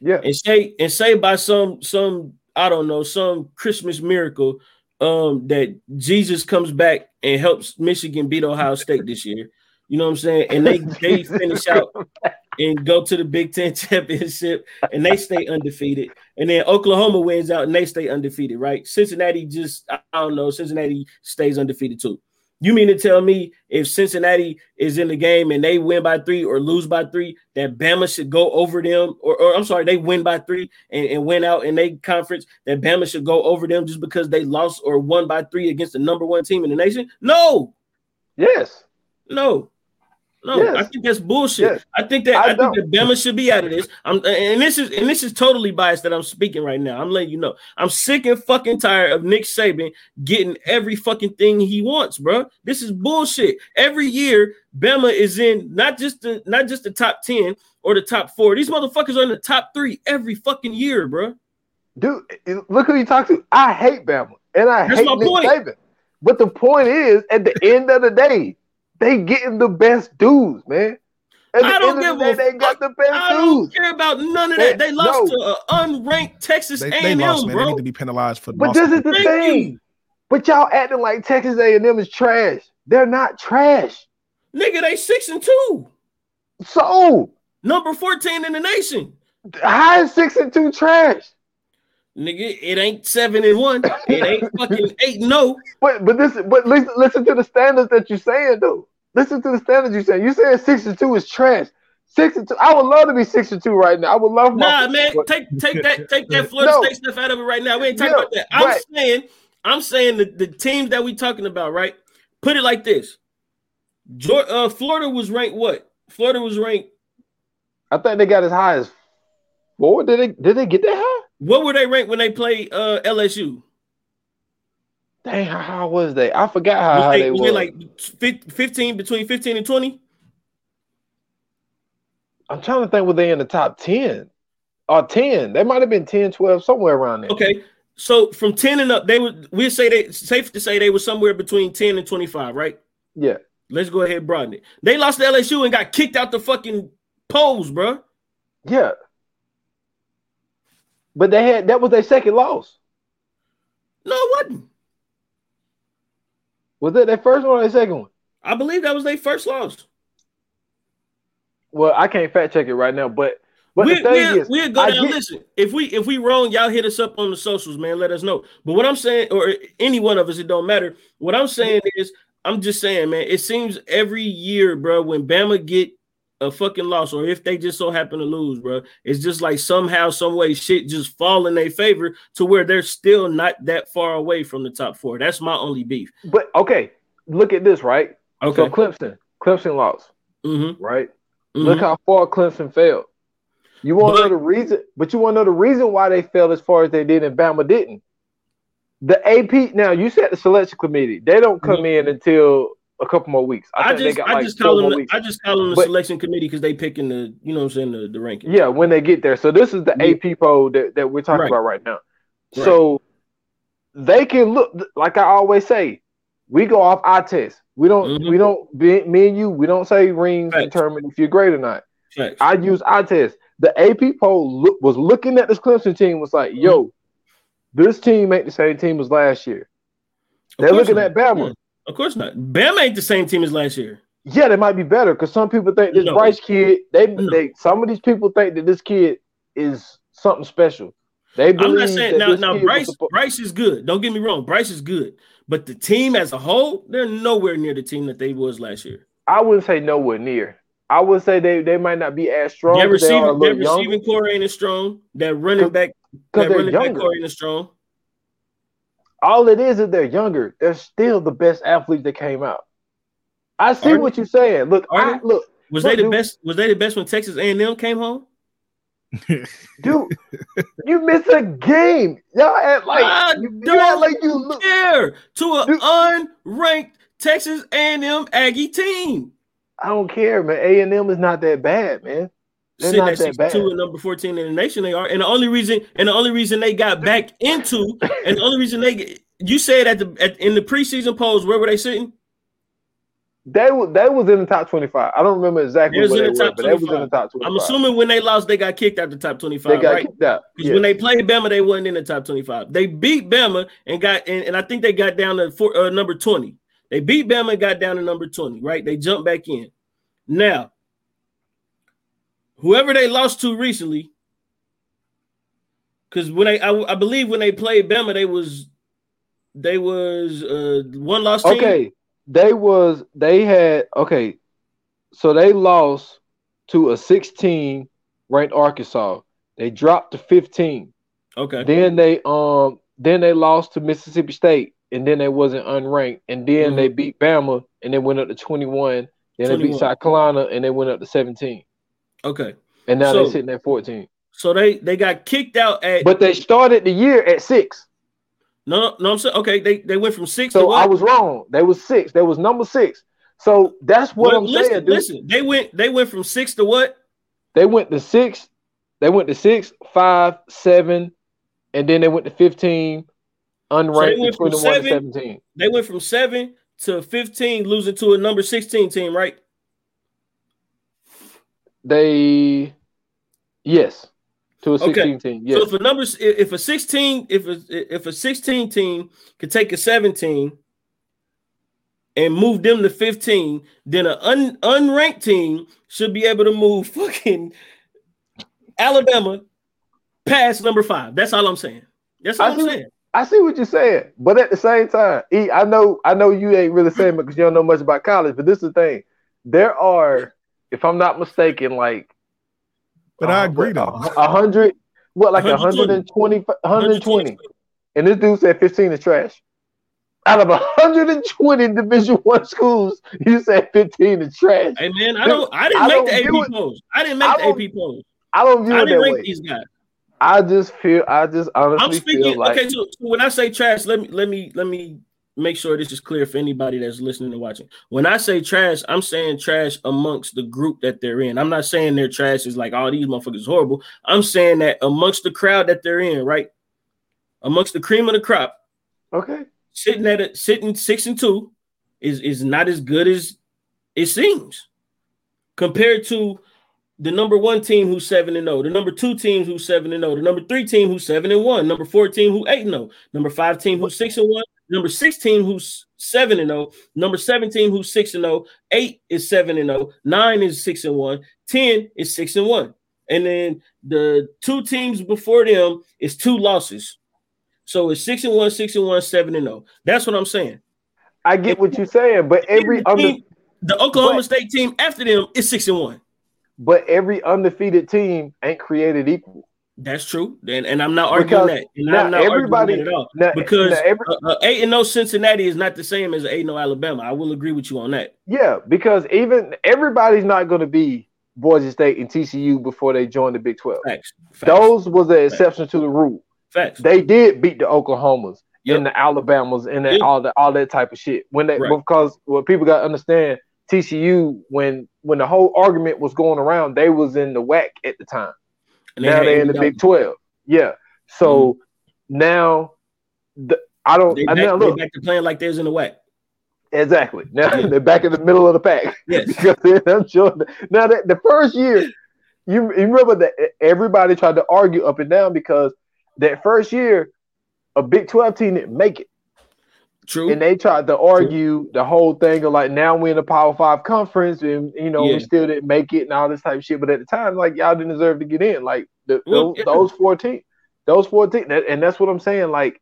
Yeah. And say and say by some some I don't know, some Christmas miracle um that Jesus comes back and helps Michigan beat Ohio State this year. You know what I'm saying? And they they finish out and go to the Big Ten championship and they stay undefeated. And then Oklahoma wins out and they stay undefeated, right? Cincinnati just, I don't know, Cincinnati stays undefeated too. You mean to tell me if Cincinnati is in the game and they win by three or lose by three, that Bama should go over them? Or, or I'm sorry, they win by three and, and win out in a conference, that Bama should go over them just because they lost or won by three against the number one team in the nation? No, Yes. no, no. Yes. I think that's bullshit. Yes. I think that I I, think that Bama should be out of this. I'm and this is and this is totally biased that I'm speaking right now. I'm letting you know. I'm sick and fucking tired of Nick Saban getting every fucking thing he wants, bro. This is bullshit. Every year, Bama is in not just the not just the top 10 or the top four. These motherfuckers are in the top three every fucking year, bro. Dude, look who you talk to. I hate Bama. And I That's hate Nick point. Saban. But the point is, at the end of the day, they getting the best dudes, man. At I don't give the a day, they got the best I don't care about none of that. They lost no. to an unranked Texas They, A&M, they lost, man. They need to be penalized for But this is the Thank thing. you. But y'all acting like Texas A&M is trash. They're not trash. Nigga, they six and two. So Number 14 in the nation. how is six and two trash? Nigga, it ain't seven and one. It ain't fucking eight no. But but this but listen, listen to the standards that you're saying though. Listen to the standards you're saying. You saying six and two is trash. Six and two. I would love to be six and two right now. I would love my Nah, man, take take that take that Florida No. State stuff out of it right now. We ain't talking Yeah, about that. I'm right. saying, I'm saying the, the teams that we talking about, right? Put it like this. Geor- uh, Florida was ranked what? Florida was ranked. I think they got as high as four. Did they did they get that high? What were they ranked when they played uh, LSU? Dang, how high was they? I forgot how Was high they, they was were. they like 15 between 15 and 20? I'm trying to think were they in the top 10 or 10. They might have been 10, 12, somewhere around there. Okay. So from 10 and up, they would we say they safe to say they were somewhere between 10 and 25, right? Yeah. Let's go ahead and broaden it. They lost to LSU and got kicked out the fucking polls, bro. Yeah. But they had that was their second loss. No, it wasn't. Was that their first one or their second one? I believe that was their first loss. Well, I can't fact check it right now, but but we, the thing we'll, is, we'll go I down. get- Listen, if we if we wrong, y'all hit us up on the socials, man. Let us know. But what I'm saying, or any one of us, it don't matter. What I'm saying is, I'm just saying, man. It seems every year, bro, when Bama get a fucking loss, or if they just so happen to lose, bro, it's just like somehow, some way, shit just fall in their favor to where they're still not that far away from the top four. That's my only beef. but okay, look at this, right? Okay. So Clemson, Clemson lost, mm-hmm. right? Look how far Clemson fell. You want to know the reason, but you want to know the reason why they fell as far as they did and Bama didn't. The AP now you said the selection committee, they don't come in until a couple more weeks. Mm-hmm. I, just, got I like just call them. I just call them the But- selection committee because they picking the, you know, what I'm saying the, the ranking. Yeah, when they get there. So this is the Yeah. AP poll that, that we're talking Right. about right now. Right. So they can look like I always say, we go off eye test. We don't Mhm. we don't be, me and you, we don't say rings Facts. determine if you're great or not. Facts. I use eye test. The AP poll look, was looking at this Clemson team was like, yo, this team ain't the same team as last year. They're looking at Bama. Yeah, Of course not. Bama ain't the same team as last year. Yeah, they might be better because some people think this No. Bryce kid, they No. they some of these people think that this kid is something special. They I'm not saying now. Now Bryce, Bryce is good. Don't get me wrong. Bryce is good, but the team as a whole, they're nowhere near the team that they was last year. I wouldn't say nowhere near. I would say they, they might not be as strong. Their 'cause they are a receiving, their receiving corps ain't as strong. That running back, that running back corps ain't as strong. All it is is they're younger. They're still the best athletes that came out. I see Are what you're saying. Look, Are I, look, Was Look, they the dude. best? Was they the best when Texas A&M came home? dude, you miss a game. Y'all act like I you, you don't act like you look. Care to an unranked Texas A&M Aggie team. I don't care, man. A and M is not that bad, man. They're Sitting at that bad. 62 and number 14 in the nation, they are. And the only reason, and the only reason they got back into, and the only reason they, you said at the at, in the preseason polls, where were they sitting? They was they was in the top twenty five. I don't remember exactly where they the were, but they was in the top twenty five. I'm assuming when they lost, they got kicked out the top 25, they got right? kicked out. Because Yeah. when they played Bama, they wasn't in the top 25. They beat Bama and got, and, and I think they got down to four, uh, number 20. They beat Bama and got down to number 20, right? They jumped back in. Now, whoever they lost to recently, because when they, I, I believe when they played Bama, they was, they was uh one lost team. Okay, they was they had okay, so they lost to a 16 ranked Arkansas. They dropped to 15. Okay. Then they um then they lost to Mississippi State, and then they wasn't unranked, and then Mhm. they beat Bama, and they went up to 21. Then they beat South Carolina, and they went up to 17, Okay. and now So- they're sitting at 14. So they they got kicked out at But they started the year at six. no no I'm saying okay they they went from six to So what? I was wrong. They was six. They was number six. So that's what Well, I'm listen, saying. Dude. listen. They went they went from six to what? They went to six. They went to six, five, seven, and then they went to 15. unranked went from between the one and seven- seventeen. They went from seven to fifteen, losing to a number sixteen team, right? They yes. To a Okay. 16 team. Yes. So if a number, if a sixteen, if a if a sixteen team could take a seventeen and move them to fifteen, then an un, unranked team should be able to move fucking Alabama past number five. That's all I'm saying. That's all I I'm see- saying. I see what you're saying, but at the same time, E, I know I know you ain't really saying it because you don't know much about college. But this is the thing: there are, if I'm not mistaken, like But I uh, agree though. a hundred, what like 120. 120, 120, and this dude said 15 is trash. Out of 120 Division One schools, you said 15 is trash. Hey man, I don't. I didn't I make the view AP it- polls. I didn't make don't- the AP polls. I don't view I didn't that rank way. these guys. I just feel, I just honestly I'm speaking. feel like okay, so, so when I say trash, let me let me let me make sure this is clear for anybody that's listening and watching. When I say trash, I'm saying trash amongst the group that they're in. I'm not saying their trash is like all these motherfuckers horrible. I'm saying that amongst the crowd that they're in, right? Amongst the cream of the crop, okay. sitting at a, sitting six and two is is not as good as it seems compared to the number one team who's seven and zero, the number two team who's seven and zero, the number three team who's seven and one, number four team who eight and zero, number five team who's six and one, number 16, who's seven and zero, number 17, who's six and 0. 8 is seven and 0. 9 is six and 1. 10 is six and one, and then the two teams before them is two losses. So it's six and one, six and one, seven and zero. That's what I'm saying. I get what you're saying, but every under, team- the Oklahoma but- State team after them is six and one. but every undefeated team ain't created equal. That's true, and, and I'm not arguing Because that. And I'm not everybody- arguing that at all Now, because now every, uh, uh, eight and no Cincinnati is not the same as eight and no Alabama. I will agree with you on that. yeah, because even everybody's not going to be Boise State and TCU before they join the Big Twelve. Facts. Facts. Those was the exception to the rule. facts. They did beat the Oklahomas Yep. and the Alabamas and Yep. all the all that type of shit. When they Right. because what people got to understand, TCU when when the whole argument was going around, they was in the WAC at the time. And they now they're in the Big Twelve. Yeah. So mm-hmm. now the, I don't. They I back, now they look back to playing like they was in the WAC. exactly. Now Yeah. they're back in the middle of the pack. Yes. because they're not sure. Now that the first year, you, you remember that everybody tried to argue up and down because that first year, a Big Twelve team didn't make it, True. and they tried to argue the whole thing of like now we're in the Power Five conference, and you know Yeah. we still didn't make it and all this type of shit. But at the time, like y'all didn't deserve to get in. Like the, Well, those, yeah. those fourteen, those fourteen, and that's what I'm saying. Like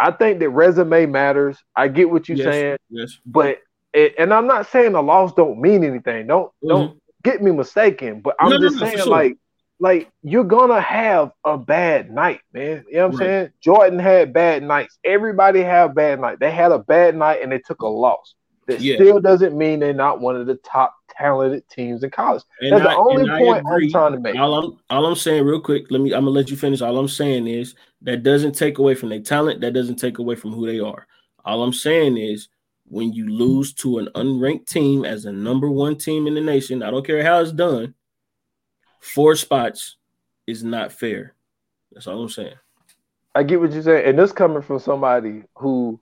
I think that resume matters. I get what you're yes. saying Yes. but it, and I'm not saying the loss don't mean anything. Don't don't get me mistaken. But I'm Mm-hmm. No, no, just no, for saying sure. like like you're gonna have a bad night, man. You know what I'm Right. saying? Jordan had bad nights. Everybody have bad night. They had a bad night and they took a loss. That Yeah. still doesn't mean they're not one of the top talented teams in college. And That's I- the only point I'm trying to make. All I'm all I'm saying real quick, let me I'm gonna let you finish. All I'm saying is that doesn't take away from their talent, that doesn't take away from who they are. All I'm saying is when you lose to an unranked team as a number one team in the nation, I don't care how it's done, four spots is not fair. That's all I'm saying. I get what you're saying, and this coming from somebody who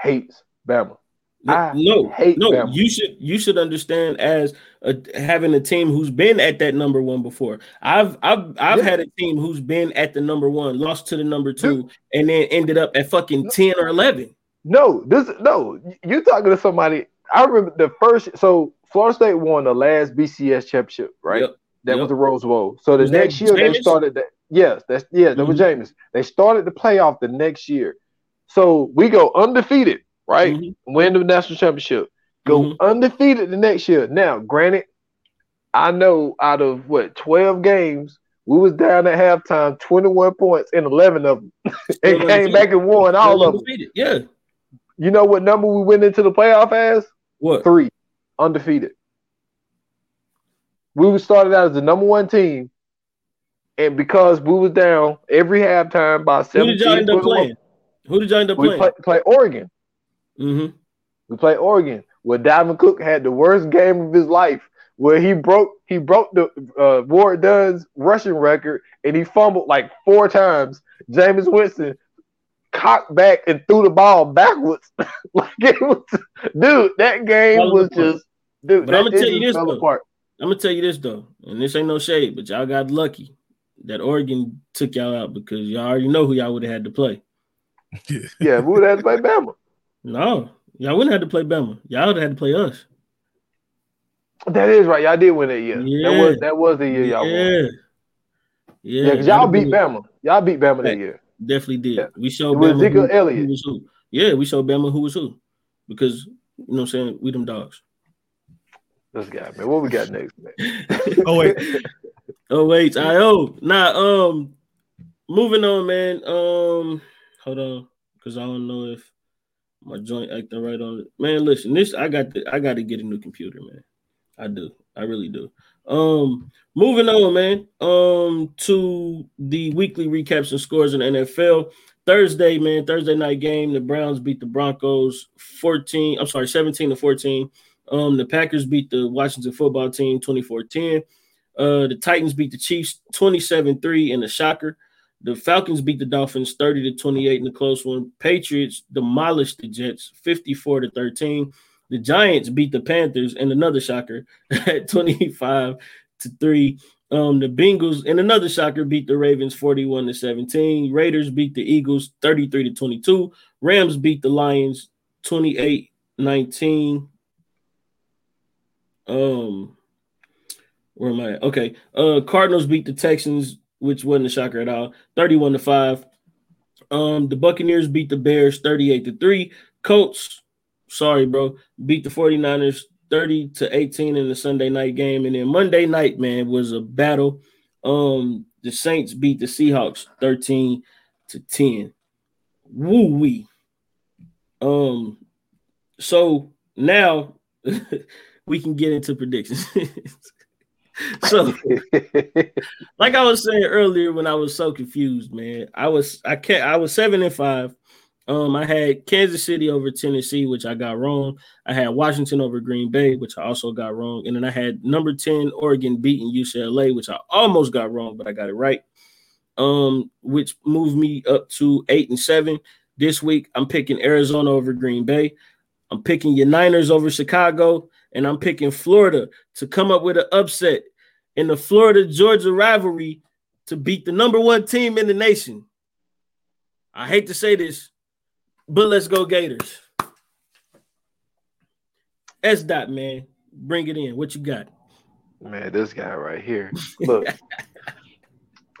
hates Bama. No, I no, hate no. Bama. You should you should understand as a, having a team who's been at that number one before. I've I've I've Yeah. had a team who's been at the number one, lost to the number two, and then ended up at fucking ten or eleven. No, this no. You talking to somebody? I remember the first. So Florida State won the last BCS championship, right? Yep. That Yep. was the Rose Bowl. So the Was next year they started that. Yes, that's yeah, that was Jameis. They started the playoff the next year. So we go undefeated, right? Mhm. Win the national championship. Go Mhm. undefeated the next year. Now, granted, I know out of what twelve games, we was down at halftime, twenty one points in eleven of them, and came back and won all of them. Yeah. You know what number we went into the playoff as? What? Three, undefeated. We was started out as the number one team, and because we was down every halftime by Who seventeen, did y'all end up 21, playing? Who did y'all end up we playing? play, play Oregon. mm-hmm. We play Oregon, where Dalvin Cook had the worst game of his life, where he broke he broke the uh, Warrick Dunn's rushing record, and he fumbled like four times. Jameis Winston cocked back and threw the ball backwards. like it was, dude. That game was just, dude. But that, I'm gonna tell you this though. apart. I'm gonna tell you this though, and this ain't no shade, but y'all got lucky that Oregon took y'all out because y'all already know who y'all would have had to play. Yeah, we would have had to play Bama. No, y'all wouldn't have had to play Bama. Y'all would have had to play us. That is right. Y'all did win that year. That Yeah. was that was the year y'all won. yeah. Yeah, Yeah, because y'all beat be- Bama. Y'all beat Bama that Right. year. Definitely did. Yeah. We showed It Bama Ezekiel who, Elliott. who was who. Yeah, we showed Bama who was who. Because you know what I'm saying, we them dogs. This guy, man. What we got next, man? Oh wait, Oh wait, I oh nah um moving on, man. Um hold on, because I don't know if my joint acting right on it. Man, listen, this I got to I got to get a new computer, man. I do. I really do. Um moving on, man. Um to the weekly recaps and scores in the NFL. Thursday, man, Thursday night game. The Browns beat the Broncos 14. I'm sorry, 17 to 14. Um, the Packers beat the Washington football team 24-10. Uh, the Titans beat the Chiefs 27-3 in a shocker. The Falcons beat the Dolphins 30 to 28 in a close one. Patriots demolished the Jets 54 to 13. The Giants beat the Panthers in another shocker at 25 to 3. Um, the Bengals in another shocker beat the Ravens 41 to 17. Raiders beat the Eagles 33 to 22. Rams beat the Lions 28 19. Um, where am I? Okay. Uh, Cardinals beat the Texans, which wasn't a shocker at all, 31 to 5. Um, the Buccaneers beat the Bears 38 to 3. Colts, sorry, bro, beat the 49ers 30 to 18 in the Sunday night game. And then Monday night, man, was a battle. Um, the Saints beat the Seahawks 13 to 10. Woo wee. Um, so now we can get into predictions. so like I was saying earlier when I was so confused, man. I was I can't I was seven and five. Um, I had Kansas City over Tennessee, which I got wrong. I had Washington over Green Bay, which I also got wrong. And then I had number 10 Oregon beating UCLA, which I almost got wrong, but I got it right. Um, which moved me up to eight and seven. This week, I'm picking Arizona over Green Bay. I'm picking your Niners over Chicago, and I'm picking Florida to come up with an upset in the Florida Georgia rivalry to beat the number one team in the nation. I hate to say this, but let's go Gators. S dot man, bring it in. What you got? Man, this guy right here. Look,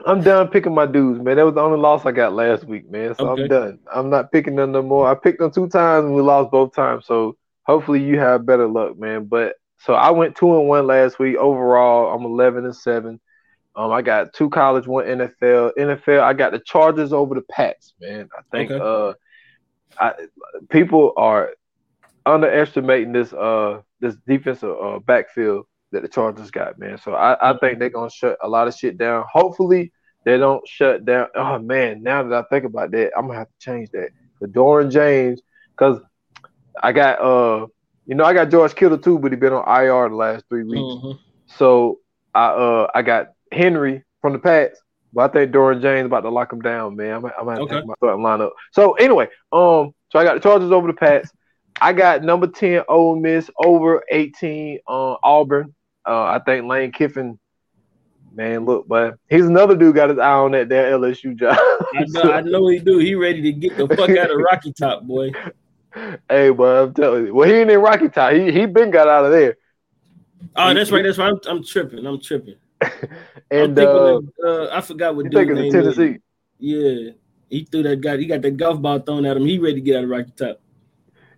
I'm done picking my dudes, man. That was the only loss I got last week, man. So Okay. I'm done. I'm not picking them no more. I picked them two times and we lost both times. So hopefully you have better luck, man. But so I went two and one last week. Overall, I'm 11 and seven. Um, I got two college, one NFL. NFL, I got the Chargers over the Pats, man. I think Okay. uh, I people are underestimating this uh this defensive uh backfield that the Chargers got, man. So I, I think they're gonna shut a lot of shit down. Hopefully they don't shut down. Oh man, now that I think about that, I'm gonna have to change that. The Derwin James, because I got uh you know I got George Kittle too, but he been on IR the last three weeks. Mhm. So I uh I got Henry from the Pats, but I think Derwin James about to lock him down, man. I'm, I'm gonna have to Okay. my starting lineup. So anyway, um, so I got the Chargers over the Pats. I got number ten Ole Miss over eighteen uh, Auburn. Uh, I think Lane Kiffin. Man, look, but he's another dude got his eye on that that LSU job. I know, I know he do. He ready to get the fuck out of Rocky Top, boy. Hey, boy, I'm telling you. Well, he ain't in Rocky Top. He he been got out of there. Oh, that's right. That's right. I'm, I'm tripping. I'm tripping. And uh, of, uh, I forgot what you dude thinking of name is. Tennessee? Yeah, he threw that guy. He got that golf ball thrown at him. He ready to get out of Rocky Top.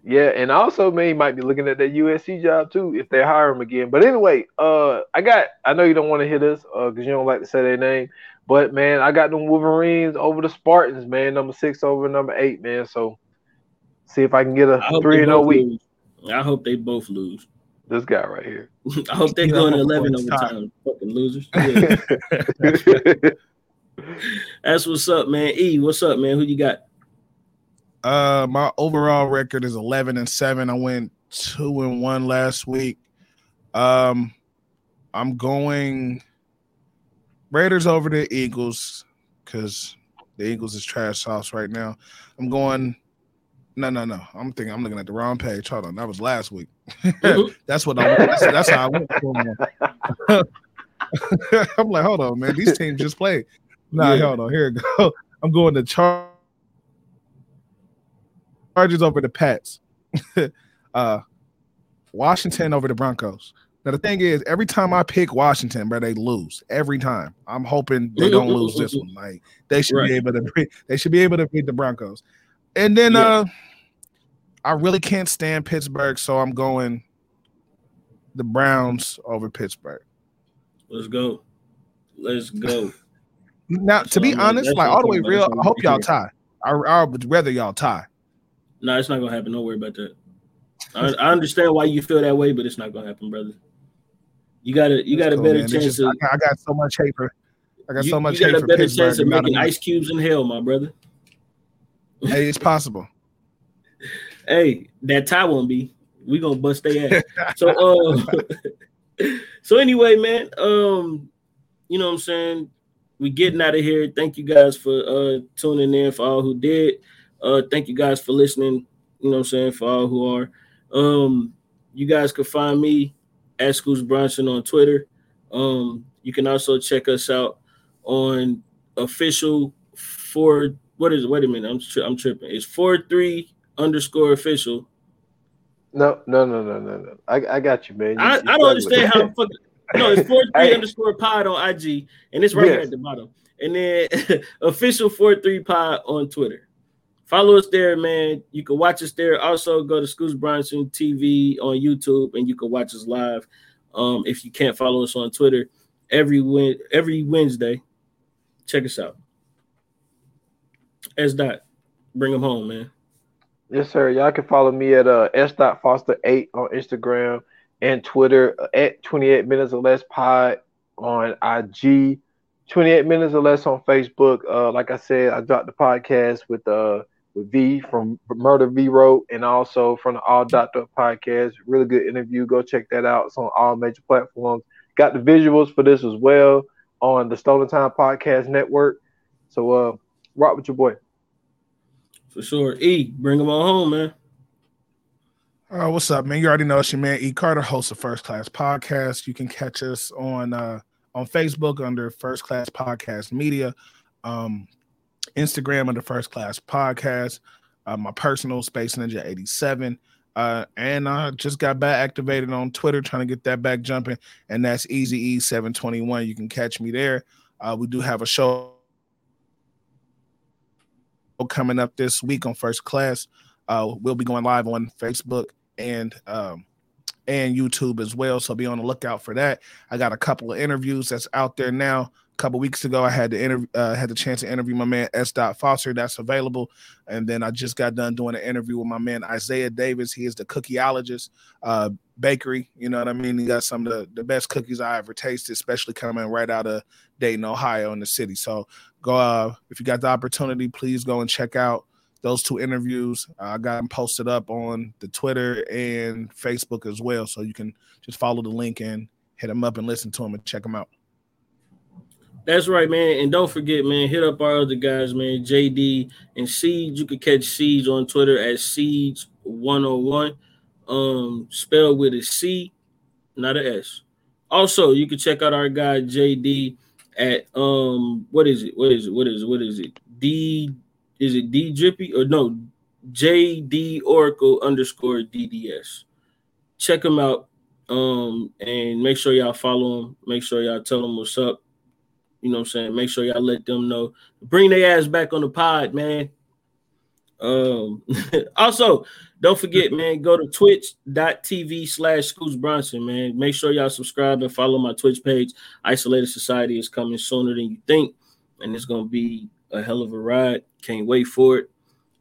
Yeah, and also man, he might be looking at that USC job too if they hire him again. But anyway, uh, I got. I know you don't want to hit us uh because you don't like to say their name, but man, I got them Wolverines over the Spartans, man. Number six over number eight, man. So see if I can get a three and zero both week. lose. I hope they both lose. This guy right here. I hope they Yeah, go in eleven course. overtime. Fucking losers. Yeah. That's what's up, man. E, what's up, man? Who you got? Uh, my overall record is eleven and seven. I went two and one last week. Um, I'm going Raiders over the Eagles because The Eagles is trash sauce right now. I'm going. No, no, no. I'm thinking I'm looking at the wrong page. Hold on, that was last week. That's what I. That's, that's how I went. I'm like, hold on, man. These teams just played. Nah, Yeah. hold on. Here we go. I'm going to Char- Chargers over the Pats. uh, Washington over the Broncos. Now the thing is, every time I pick Washington, bro, they lose every time. I'm hoping they don't lose this one. Like they should Right. be able to. beat- They should be able to beat the Broncos. And then Yeah. uh, I really can't stand Pittsburgh, so I'm going the Browns over Pittsburgh. Let's go. Let's go. Now, to be So, honest, like all the way real. I hope y'all tie. I, I would rather y'all tie. No, it's not gonna happen. Don't worry about that. I, I understand why you feel that way, but it's not gonna happen, brother. You got a you got That's a cool, better man. Chance just- of I, got- so much hate for. I got you, so much you hate got a better Pittsburgh. chance of making ice cubes in hell, my brother. Hey, it's possible. Hey, that tie won't be. We gonna bust their ass. so uh so anyway, man, um, you know what I'm saying? We getting out of here. Thank you guys for uh tuning in for all who did. Uh thank you guys for listening, you know what I'm saying, for all who are. Um, you guys can find me at Schools Bronson on Twitter. Um, you can also check us out on official for what is it? Wait a minute, I'm tri- I'm tripping. It's four three underscore official. No, no, no, no, no, no. I, I got you, man. You- I, I don't understand how fucking no, it's four three Hey. underscore pod on IG, and it's right here at the bottom. And then official four three pod on Twitter. Follow us there, man. You can watch us there. Also, go to Schools Bronson TV on YouTube, and you can watch us live. Um, if you can't follow us on Twitter, every win every Wednesday, check us out. S dot, bring them home, man. Yes, sir. Y'all can follow me at uh, s.foster8 on Instagram and Twitter uh, at 28 minutes or less pod on IG, 28 minutes or less on Facebook. Uh, like I said, I dropped the podcast with uh with V from Murder V Wrote and also from the All Doctor podcast. Really good interview. Go check that out. It's on all major platforms. Got the visuals for this as well on the Stolen Time Podcast Network. So uh rock with your boy. For sure. E, bring them on home, man. Oh, what's up, man? You already know it's your man E Carter, host of First Class Podcast. You can catch us on uh on Facebook under First Class Podcast Media, um, Instagram under First Class Podcast, uh, my personal Space Ninja 87. Uh, and I just got back activated on Twitter, trying to get that back jumping, and that's Easy E 721. You can catch me there. Uh, we do have a show coming up this week on First Class. Uh, we'll be going live on Facebook and um, and YouTube as well. So be on the lookout for that. I got a couple of interviews that's out there now. Couple weeks ago, I had the interview, uh, had the chance to interview my man S. Dot Foster. That's available. And then I just got done doing an interview with my man Isaiah Davis. He is the cookieologist uh, bakery. You know what I mean? He got some of the, the best cookies I ever tasted, especially coming right out of Dayton, Ohio, in the city. So go uh, if you got the opportunity, please go and check out those two interviews. I got them posted up on the Twitter and Facebook as well, so you can just follow the link and hit them up and listen to them and check them out. That's right, man. And don't forget, man, hit up our other guys, man. JD and Siege. You can catch Siege on Twitter at Siege101. Um, spelled with a C, not a S. Also, you can check out our guy JD at um what is it? What is it? What is it? What is it? D is it D Drippy or no JD Oracle underscore DDS. Check him out. Um and make sure y'all follow him. Make sure y'all tell him what's up. You know what I'm saying? Make sure y'all let them know. Bring their ass back on the pod, man. Um also don't forget, man, go to twitch.tv slash schools Bronson, man. Make sure y'all subscribe and follow my Twitch page. Isolated Society is coming sooner than you think, and it's gonna be a hell of a ride. Can't wait for it.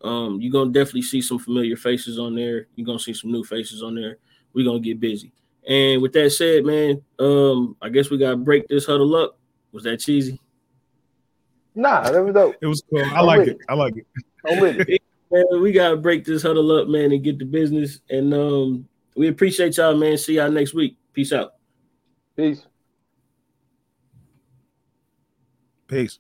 Um, you're gonna definitely see some familiar faces on there. You're gonna see some new faces on there. We're gonna get busy. And with that said, man, um, I guess we gotta break this huddle up. Was that cheesy? Nah, that was dope. It was cool. I I'm like with it. I like it. I'm with it. Man, we gotta break this huddle up, man, and get to business. And um, we appreciate y'all, man. See y'all next week. Peace out. Peace. Peace.